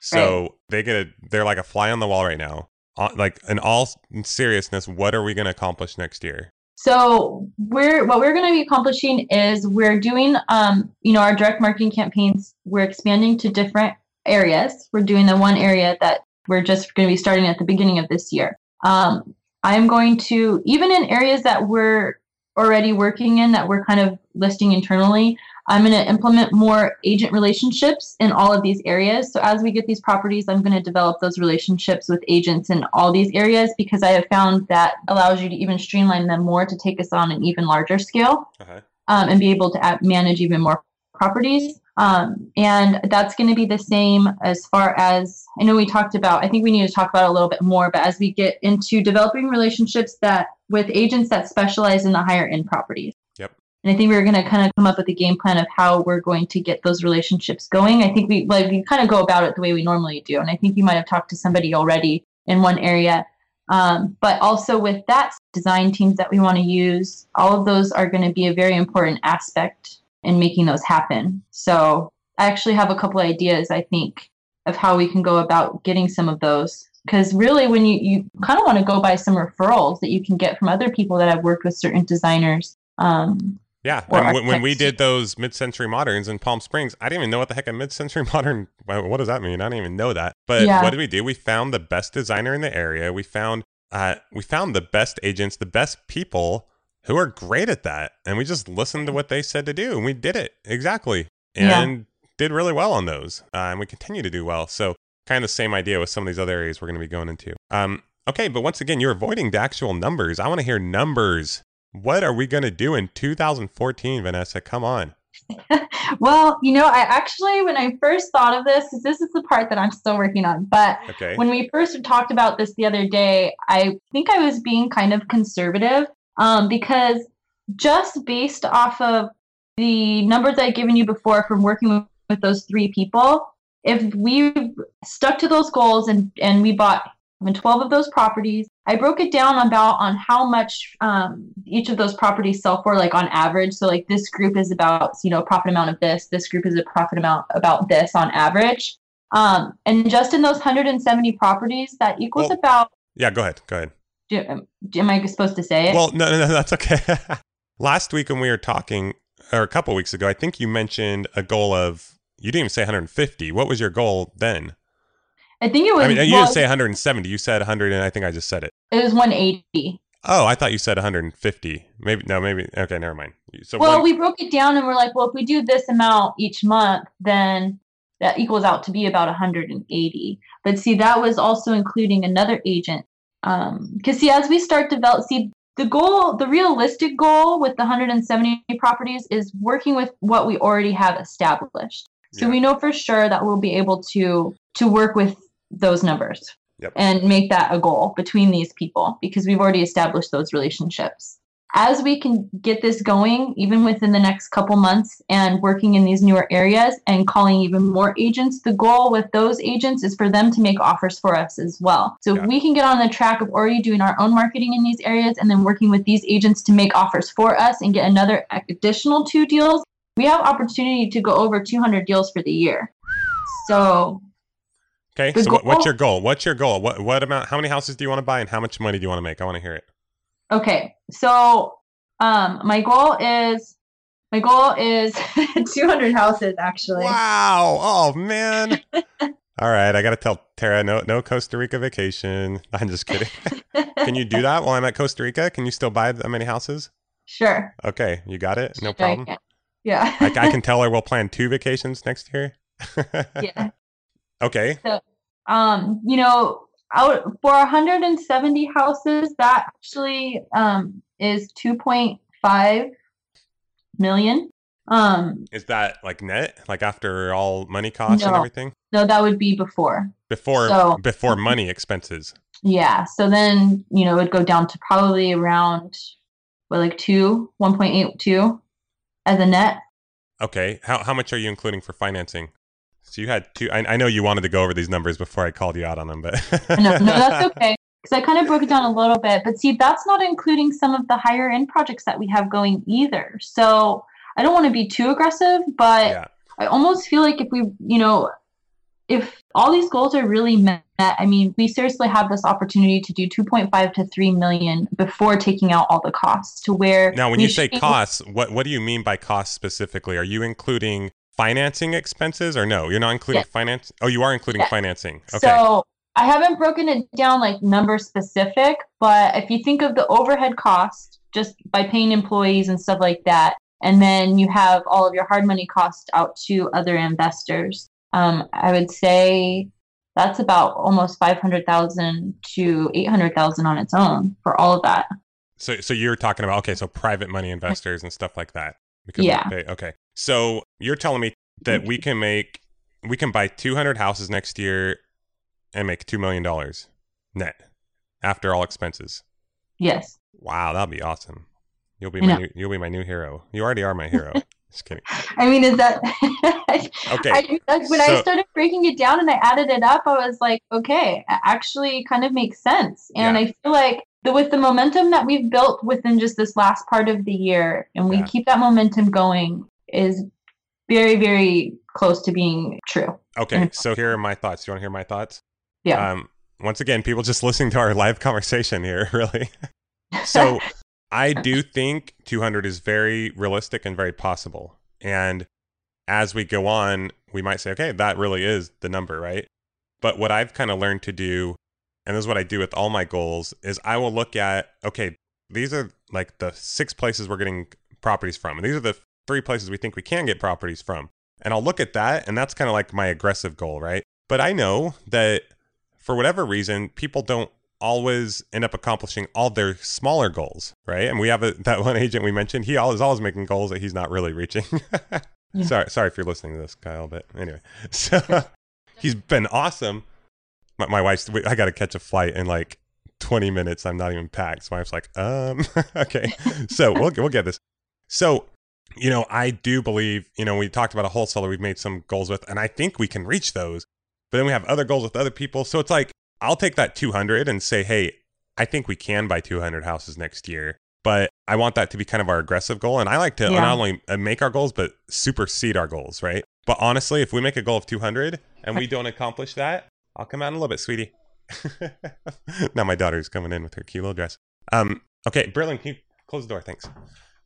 S4: So they get a, they're like a fly on the wall right now. Uh, like in all seriousness, what are we going to accomplish next year?
S5: So we're what we're going to be accomplishing is we're doing um you know our direct marketing campaigns. We're expanding to different areas. We're doing the one area that we're just going to be starting at the beginning of this year. Um, I'm going to even in areas that we're already working in that we're kind of listing internally. I'm going to implement more agent relationships in all of these areas. So as we get these properties, I'm going to develop those relationships with agents in all these areas because I have found that allows you to even streamline them more to take us on an even larger scale
S4: Uh-huh.
S5: um, and be able to manage even more properties. Um, and that's going to be the same as far as I know we talked about. I think we need to talk about a little bit more, but as we get into developing relationships that with agents that specialize in the higher end properties. And I think we are going to kind of come up with a game plan of how we're going to get those relationships going. I think we like we kind of go about it the way we normally do, and I think you might have talked to somebody already in one area. Um, but also with that design teams that we want to use, all of those are going to be a very important aspect in making those happen. So I actually have a couple ideas, I think, of how we can go about getting some of those. Because really, when you, you kind of want to go by some referrals that you can get from other people that have worked with certain designers. Um,
S4: Yeah. And when, when we did those mid-century moderns in Palm Springs, I didn't even know what the heck a mid-century modern. What does that mean? I didn't even know that. But
S5: Yeah.
S4: what did we do? We found the best designer in the area. We found uh, we found the best agents, the best people who are great at that, and we just listened to what they said to do, and we did it exactly,
S5: Yeah.
S4: and did really well on those, uh, and we continue to do well. So kind of the same idea with some of these other areas we're going to be going into. Um, okay, but once again, you're avoiding the actual numbers. I want to hear numbers. What are we going to do in 2014, Vanessa? Come on.
S5: well, you know, I actually, when I first thought of this, this is the part that I'm still working on, but
S4: Okay.
S5: when we first talked about this the other day, I think I was being kind of conservative um, because just based off of the numbers I've given you before from working with, with those three people, if we stuck to those goals and, and we bought 12 of those properties, I broke it down about on how much um, each of those properties sell for, like on average. So, like this group is about, you know, a profit amount of this, this group is a profit amount about this on average. Um, and just in those 170 properties, that equals
S4: Well-
S5: about.
S4: yeah, go ahead. Go ahead.
S5: Do, um, am I supposed to say it?
S4: Well, no, no, no, that's okay. Last week when we were talking, or a couple weeks ago, I think you mentioned a goal of you didn't even say 150. What was your goal then?
S5: I think it was.
S4: I mean, you
S5: well,
S4: didn't say 170. You said 100, and I think I just said it.
S5: it was 180.
S4: Oh, I thought you said 150. Maybe no, maybe okay. Never mind. So
S5: well,
S4: one,
S5: we broke it down and we're like, well, if we do this amount each month, then that equals out to be about 180. But see, that was also including another agent. Um, because see, as we start develop, see, the goal, the realistic goal with the 170 properties is working with what we already have established. So
S4: Yeah.
S5: we know for sure that we'll be able to to work with those numbers
S4: Yep.
S5: and make that a goal between these people because we've already established those relationships. As we can get this going, even within the next couple months, and working in these newer areas and calling even more agents, the goal with those agents is for them to make offers for us as well. So
S4: Yeah.
S5: if we can get on the track of already doing our own marketing in these areas and then working with these agents to make offers for us and get another additional two deals, we have opportunity to go over 200 deals for the year. So
S4: okay. So what, what's your goal? What's your goal? What what amount? How many houses do you want to buy, and how much money do you want to make? I want to hear it.
S5: Okay, so um, my goal is my goal is 200 houses actually.
S4: Wow. Oh man. All right, I got to tell Tara no no Costa Rica vacation. I'm just kidding. Can you do that while I'm at Costa Rica? Can you still buy that many houses?
S5: Sure.
S4: Okay, you got it. No
S5: Sure
S4: problem.
S5: can. Yeah.
S4: I, I can tell her we'll plan two vacations next year.
S5: yeah.
S4: Okay.
S5: So, um, you know, out for 170 houses, that actually um is 2.5 million. Um,
S4: Is that like net, like after all money costs and everything?
S5: no, that would be before.
S4: Before
S5: So-
S4: before money expenses.
S5: Yeah. So then, you know, it'd go down to probably around what like two, 1.82 as a net.
S4: Okay. How how much are you including for financing? So you had two. I, I know you wanted to go over these numbers before I called you out on them, but
S5: No, no, that's okay. Because I kind of broke it down a little bit. But see, that's not including some of the higher end projects that we have going either. So I don't want to be too aggressive, but
S4: yeah.
S5: I almost feel like if we, you know, if all these goals are really met, I mean, we seriously have this opportunity to do 2.5 to 3 million before taking out all the costs to where
S4: Now, when you say
S5: should
S4: costs, what what do you mean by costs specifically? Are you including financing expenses or no? You're not including
S5: Yes.
S4: finance. Oh, you are including
S5: Yes.
S4: financing. Okay.
S5: So I haven't broken it down like number specific, but if you think of the overhead cost just by paying employees and stuff like that, and then you have all of your hard money cost out to other investors, um, I would say that's about almost five hundred thousand to eight hundred thousand on its own for all of that.
S4: So, so you're talking about okay, so private money investors and stuff like that. Because
S5: Yeah.
S4: they- okay. So you're telling me that we can make we can buy 200 houses next year and make two million dollars net after all expenses.
S5: Yes.
S4: Wow, that'd be awesome. You'll be my new, you'll be my new hero. You already are my hero. Just kidding.
S5: I mean, is that
S4: Okay.
S5: I, like, when
S4: so-
S5: I started breaking it down and I added it up, I was like, okay, it actually kind of makes sense. And
S4: Yeah.
S5: I feel like the, with the momentum that we've built within just this last part of the year, and we
S4: Yeah.
S5: keep that momentum going, is very, very close to being true.
S4: Okay, so here are my thoughts. You want to hear my thoughts?
S5: Yeah.
S4: Um, once again, people just listening to our live conversation here, really. So I do think 200 is very realistic and very possible. And as we go on, we might say, okay, that really is the number, right? But what I've kind of learned to do, and this is what I do with all my goals, is I will look at, okay, these are like the six places we're getting properties from. And these are the three places we think we can get properties from. And I'll look at that, and that's kind of like my aggressive goal, right? But I know that for whatever reason, people don't always end up accomplishing all their smaller goals, right? And we have a, that one agent we mentioned. He is always making goals that he's not really reaching.
S5: Yeah.
S4: Sorry, sorry if you're listening to this, Kyle. But anyway, so he's been awesome. My, my wife's, I got to catch a flight in like 20 minutes. I'm not even packed. So my wife's like, um, okay. So we'll we'll get this. So you know, I do believe. You know, we talked about a wholesaler we've made some goals with, and I think we can reach those. But then we have other goals with other people. So it's like I'll take that 200 and say, hey, I think we can buy 200 houses next year. But I want that to be kind of our aggressive goal. And I like to
S5: Yeah.
S4: not only uh, make our goals, but supersede our goals, right? But honestly, if we make a goal of 200 and we don't accomplish that, I'll come out in a little bit, sweetie. now my daughter's coming in with her kilo dress. Um, okay, Berlin, can you close the door? Thanks.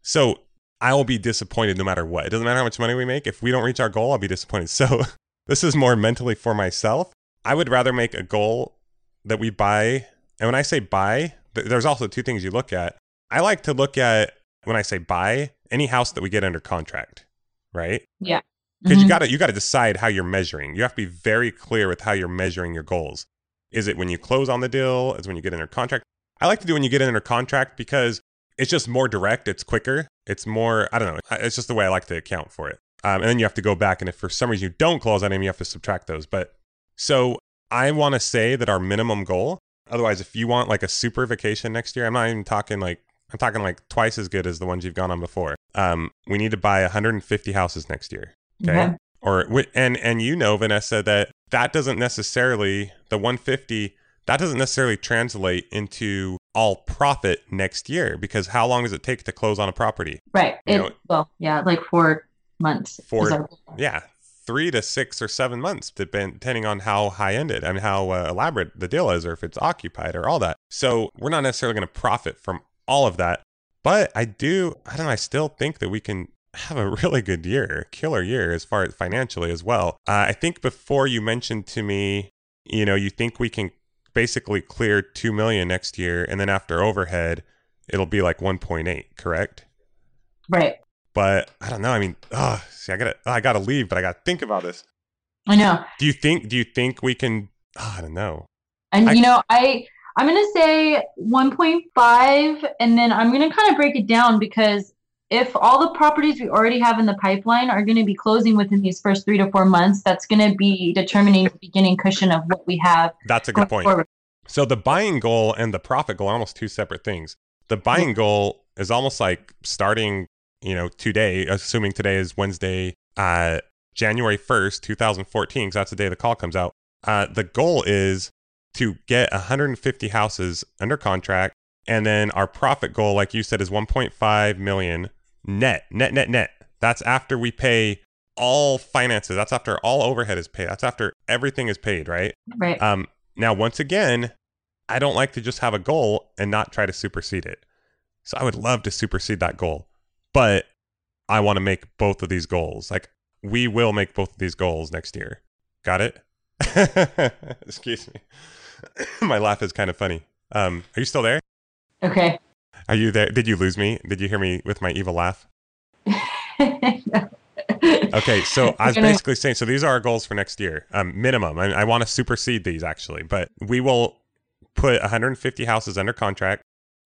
S4: So I will be disappointed no matter what. It doesn't matter how much money we make. If we don't reach our goal, I'll be disappointed. So this is more mentally for myself. I would rather make a goal that we buy. And when I say buy, there's also two things you look at. I like to look at when I say buy any house that we get under contract, right? Yeah. Because you
S5: Mhm.
S4: got to you got to decide how you're measuring. You have to be very clear with how you're measuring your goals. Is it when you close on the deal? Is it when you get under contract? I like to do when you get under contract because it's just more direct. It's quicker. It's more. I don't know, it's just the way I like to account for it. Um, and then you have to go back, and if for some reason you don't close on him, you have to subtract those. But so I want to say that our minimum goal. Otherwise, if you want like a super vacation next year, I'm not even talking like I'm talking like twice as good as the ones you've gone on before. Um, we need to buy 150 houses next year. Okay.
S5: Okay.
S4: Or and and you know Vanessa that that doesn't necessarily the 150 that doesn't necessarily translate into all profit next year because how long does it take to close on a property?
S5: Right. It,
S4: know-
S5: well, yeah, like four months.
S4: Four-
S5: our-
S4: Yeah, three to six or seven months, depending on how high ended and how uh, elaborate the deal is, or if it's occupied or all that. So we're not necessarily going to profit from all of that, but I do. I don't know. I still think that we can have a really good year, killer year as far as financially as well. Uh, I think before you mentioned to me, you know, you think we can basically clear 2 million next year and then after overhead it'll be like 1.8, correct?
S5: Right.
S4: But I don't know. I mean, oh, see, I gotta, I gotta leave, but I gotta think about this.
S5: I know.
S4: Do you think? Do you think we can? Oh, I don't know.
S5: And
S4: I-
S5: you know, I I'm gonna say 1.5, and then I'm gonna kind of break it down because if all the properties we already have in the pipeline are going to be closing within these first three to four months, that's going to be determining the beginning cushion of what we have
S4: That's a good point.
S5: forward.
S4: So the buying goal and the profit goal are almost two separate things. The buying goal is almost like starting, you know, today, assuming today is Wednesday, uh, January 1st, 2014, because that's the day the call comes out. Uh, the goal is to get 150 houses under contract. And then our profit goal, like you said, is 1.5 million net, net, net, net. That's after we pay all finances. That's after all overhead is paid. That's after everything is paid, right?
S5: Right.
S4: Um, now, once again, I don't like to just have a goal and not try to supersede it. So I would love to supersede that goal, but I want to make both of these goals. Like we will make both of these goals next year. Got it? Excuse me. My laugh is kind of funny. Um, are you still there?
S5: okay.
S4: Are you there? Did you lose me? Did you hear me with my evil laugh? Okay, so I was basically saying, so these are our goals for next year, um, minimum. I, I want to supersede these actually, but we will put 150 houses under contract,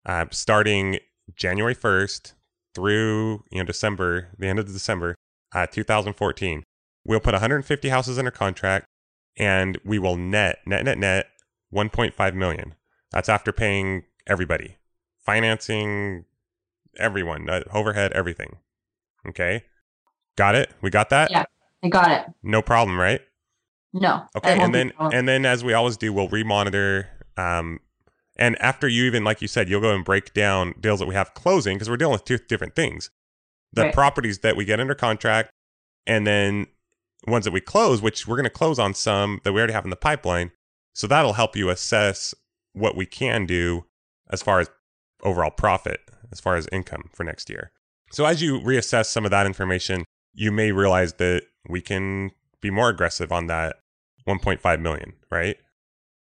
S4: uh, starting January 1st through you know December, the end of December, uh, 2014. We'll put 150 houses under contract, and we will net net net net 1.5 million. That's after paying everybody, financing, everyone, uh, overhead, everything. Okay, got it. We got that.
S5: Yeah. I got it.
S4: No problem, right?
S5: No.
S4: Okay, and then and then as we always do, we'll remonitor. Um, and after you even like you said, you'll go and break down deals that we have closing because we're dealing with two different things: the
S5: Right.
S4: properties that we get under contract, and then ones that we close, which we're going to close on some that we already have in the pipeline. So that'll help you assess what we can do as far as overall profit, as far as income for next year. So as you reassess some of that information, you may realize that we can be more aggressive on that 1.5 million, right?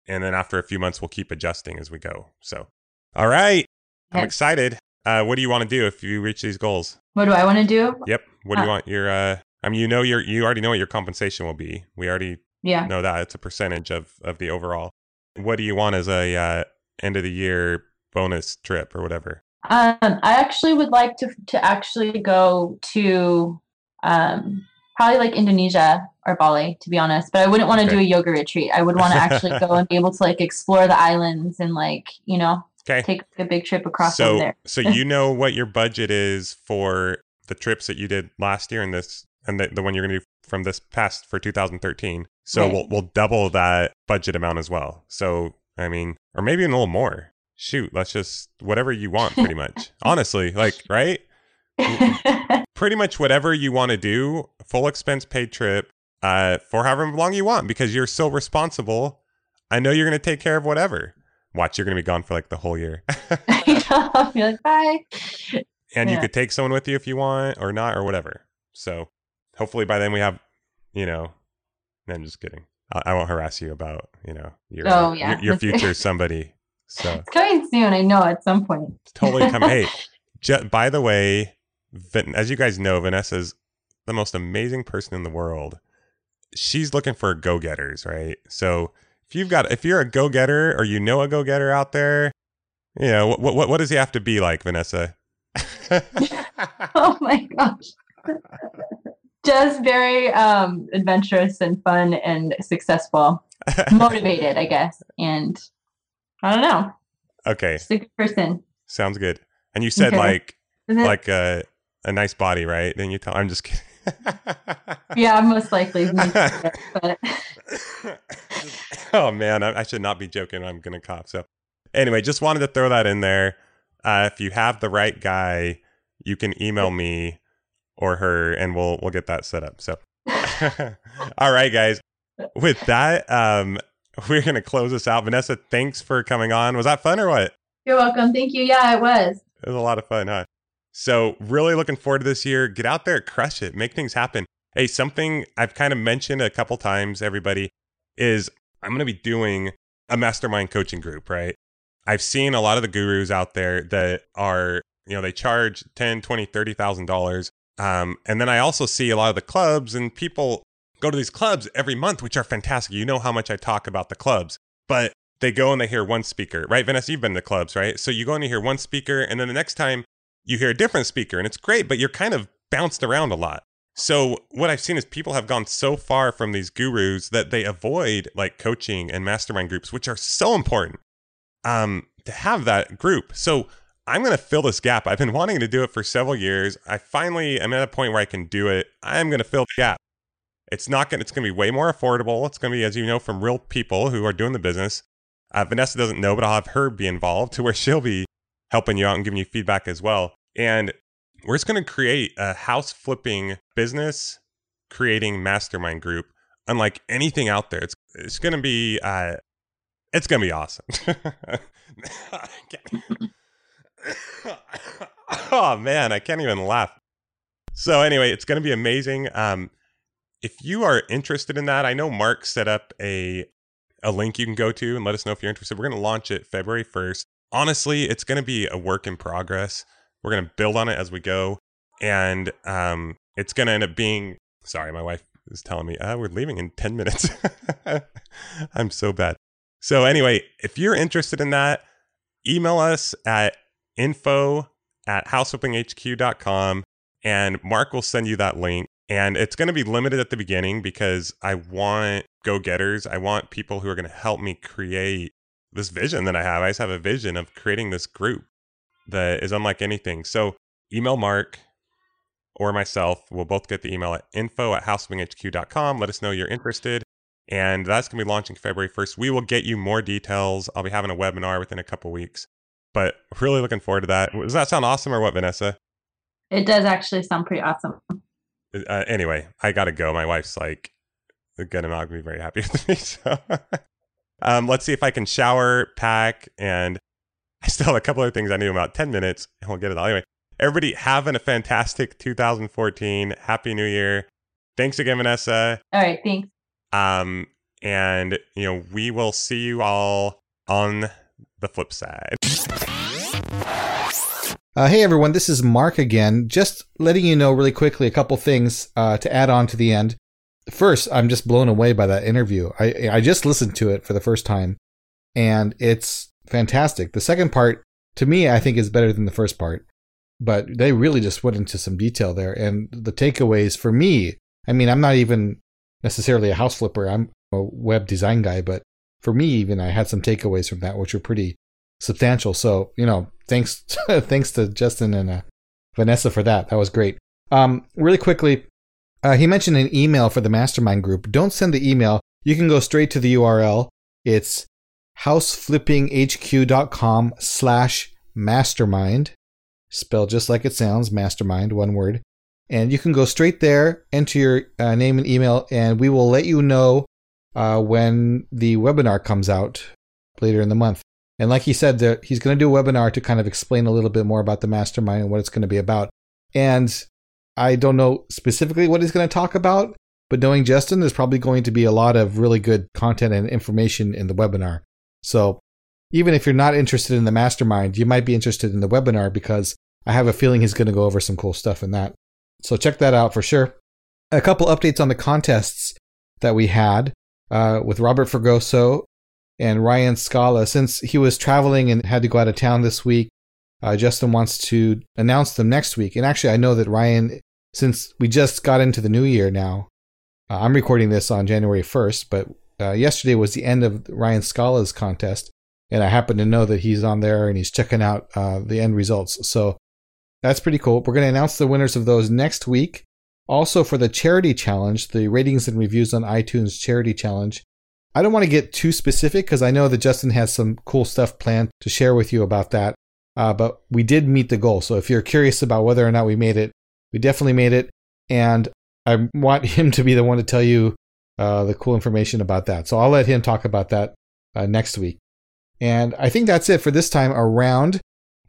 S4: And then after a few months, we'll keep adjusting as we go. So, all right, I'm excited. Uh, what do you want to do if you reach these goals?
S5: what do I want to do?
S4: Yep. What do you
S5: Uh,
S4: want? Your, uh, I mean, you know, your, you already know what your compensation will be. We already
S5: Yeah.
S4: know that it's a percentage of of the overall. What do you want as a uh, end of the year bonus trip or whatever?
S5: Um, I actually would like to to actually go to um, probably like Indonesia or Bali, to be honest. But I wouldn't want to do a yoga retreat. I would want to actually go and be able to like explore the islands and like you know
S4: Okay.
S5: take a big trip across
S4: so
S5: there.
S4: so you know what your budget is for the trips that you did last year and this and the, the one you're going to do from this past for 2013 so
S5: Right.
S4: we'll we'll double that budget amount as well so i mean or maybe a little more shoot let's just whatever you want pretty much honestly like right pretty much whatever you want to do full expense paid trip uh for however long you want because you're so responsible i know you're going to take care of whatever watch you're going to be gone for like the whole year
S5: I'll be like, bye.
S4: and you could take someone with you if you want or not or whatever so hopefully by then we have you know no, i'm just kidding i, I won't harass you about you know your
S5: Oh, yeah.
S4: your, your future somebody so
S5: It's coming soon. I know at some point.
S4: it's totally come hey by the way as you guys know vanessa's the most amazing person in the world she's looking for go-getters right so if you've got if you're a go-getter or you know a go-getter out there you know what what, what does he have to be like vanessa
S5: Oh my gosh. Just very um adventurous and fun and successful. Motivated, I guess. And I don't know.
S4: okay
S5: good person.
S4: sounds good and you said
S5: Okay.
S4: like like a a nice body, right? Then you tell. I'm just kidding.
S5: yeah, most likely. but
S4: oh man, I, I should not be joking. I'm gonna cough. So anyway, just wanted to throw that in there. Uh, if you have the right guy, you can email me or her, and we'll we'll get that set up. So all right, guys. With that, um, we're gonna close this out. Vanessa, thanks for coming on. Was that fun or what?
S5: you're welcome. Thank you. Yeah, it was.
S4: It was a lot of fun, huh? So, really looking forward to this year. Get out there, crush it, make things happen. Hey, something I've kind of mentioned a couple times, everybody, is I'm going to be doing a mastermind coaching group, right? I've seen a lot of the gurus out there that are, you know, they charge 10, 20, 30,000 dollars. Um, and then I also see a lot of the clubs and people go to these clubs every month, which are fantastic. You know how much I talk about the clubs, but they go and they hear one speaker, right? Vanessa, you've been to clubs, right? So you go and you hear one speaker, and then the next time you hear a different speaker, and it's great, but you're kind of bounced around a lot. So what I've seen is people have gone so far from these gurus that they avoid like coaching and mastermind groups, which are so important um, to have that group. So I'm going to fill this gap. I've been wanting to do it for several years. I finally am at a point where I can do it. I'm going to fill the gap. It's not going. It's going to be way more affordable. It's going to be, as you know, from real people who are doing the business. Uh, Vanessa doesn't know, but I'll have her be involved to where she'll be helping you out and giving you feedback as well. And we're just going to create a house flipping business creating mastermind group, unlike anything out there. It's it's going to be uh, it's going to be awesome. oh man, I can't even laugh. So anyway, it's going to be amazing. Um, if you are interested in that, I know Mark set up a a link you can go to and let us know if you're interested. We're going to launch it February 1st. Honestly, it's going to be a work in progress. We're going to build on it as we go, and um, it's going to end up being. Sorry, my wife is telling me uh, we're leaving in 10 minutes. I'm so bad. So anyway, if you're interested in that, email us at info at houseflippinghq.com and Mark will send you that link. And it's going to be limited at the beginning because I want go getters. I want people who are going to help me create this vision that I have. I just have a vision of creating this group that is unlike anything. So email Mark or myself. We'll both get the email at info at houseflippinghq.com. Let us know you're interested. And that's going to be launching February 1st. We will get you more details. I'll be having a webinar within a couple weeks. But really looking forward to that. Does that sound awesome or what, Vanessa?
S5: It does actually sound pretty awesome.
S4: Uh, anyway, I got to go. My wife's like, gonna not be very happy with me. So um, let's see if I can shower, pack, and I still have a couple other things I need in about 10 minutes, and we'll get it all. Anyway, everybody having a fantastic 2014. Happy New Year. Thanks again, Vanessa.
S5: All right, thanks.
S4: Um, and, you know, we will see you all on the flip side.
S1: Uh, hey everyone, this is Mark again. Just letting you know really quickly a couple things uh, to add on to the end. First, I'm just blown away by that interview. I I just listened to it for the first time, and it's fantastic. The second part, to me, I think is better than the first part, but they really just went into some detail there. And the takeaways for me, I mean, I'm not even necessarily a house flipper. I'm a web design guy, but for me, even I had some takeaways from that, which were pretty substantial. So you know, thanks thanks to Justin and uh, Vanessa for that. That was great. Um, really quickly, uh, he mentioned an email for the mastermind group. Don't send the email. You can go straight to the URL. It's houseflippinghq.com slash mastermind. Spelled just like it sounds, mastermind, one word. And you can go straight there, enter your uh, name and email, and we will let you know uh, when the webinar comes out later in the month. And like he said, he's going to do a webinar to kind of explain a little bit more about the mastermind and what it's going to be about. And I don't know specifically what he's going to talk about, but knowing Justin, there's probably going to be a lot of really good content and information in the webinar. So even if you're not interested in the mastermind, you might be interested in the webinar because I have a feeling he's going to go over some cool stuff in that. So check that out for sure. A couple updates on the contests that we had uh, with Robert Fergoso and Ryan Scala. Since he was traveling and had to go out of town this week, uh, Justin wants to announce them next week. And actually, I know that Ryan, since we just got into the new year now, uh, I'm recording this on January 1st, but uh, yesterday was the end of Ryan Scala's contest. And I happen to know that he's on there and he's checking out uh, the end results. So that's pretty cool. We're going to announce the winners of those next week. Also, for the charity challenge, the ratings and reviews on iTunes charity challenge, I don't want to get too specific because I know that Justin has some cool stuff planned to share with you about that. Uh, but we did meet the goal. So if you're curious about whether or not we made it, we definitely made it. And I want him to be the one to tell you uh, the cool information about that. So I'll let him talk about that uh, next week. And I think that's it for this time around.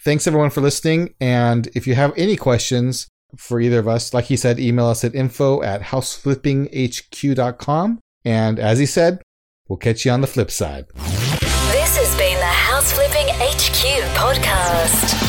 S1: thanks everyone for listening. And if you have any questions for either of us, like he said, email us at info at houseflippinghq.com. And as he said, we'll catch you on the flip side.
S3: This has been the House Flipping HQ podcast.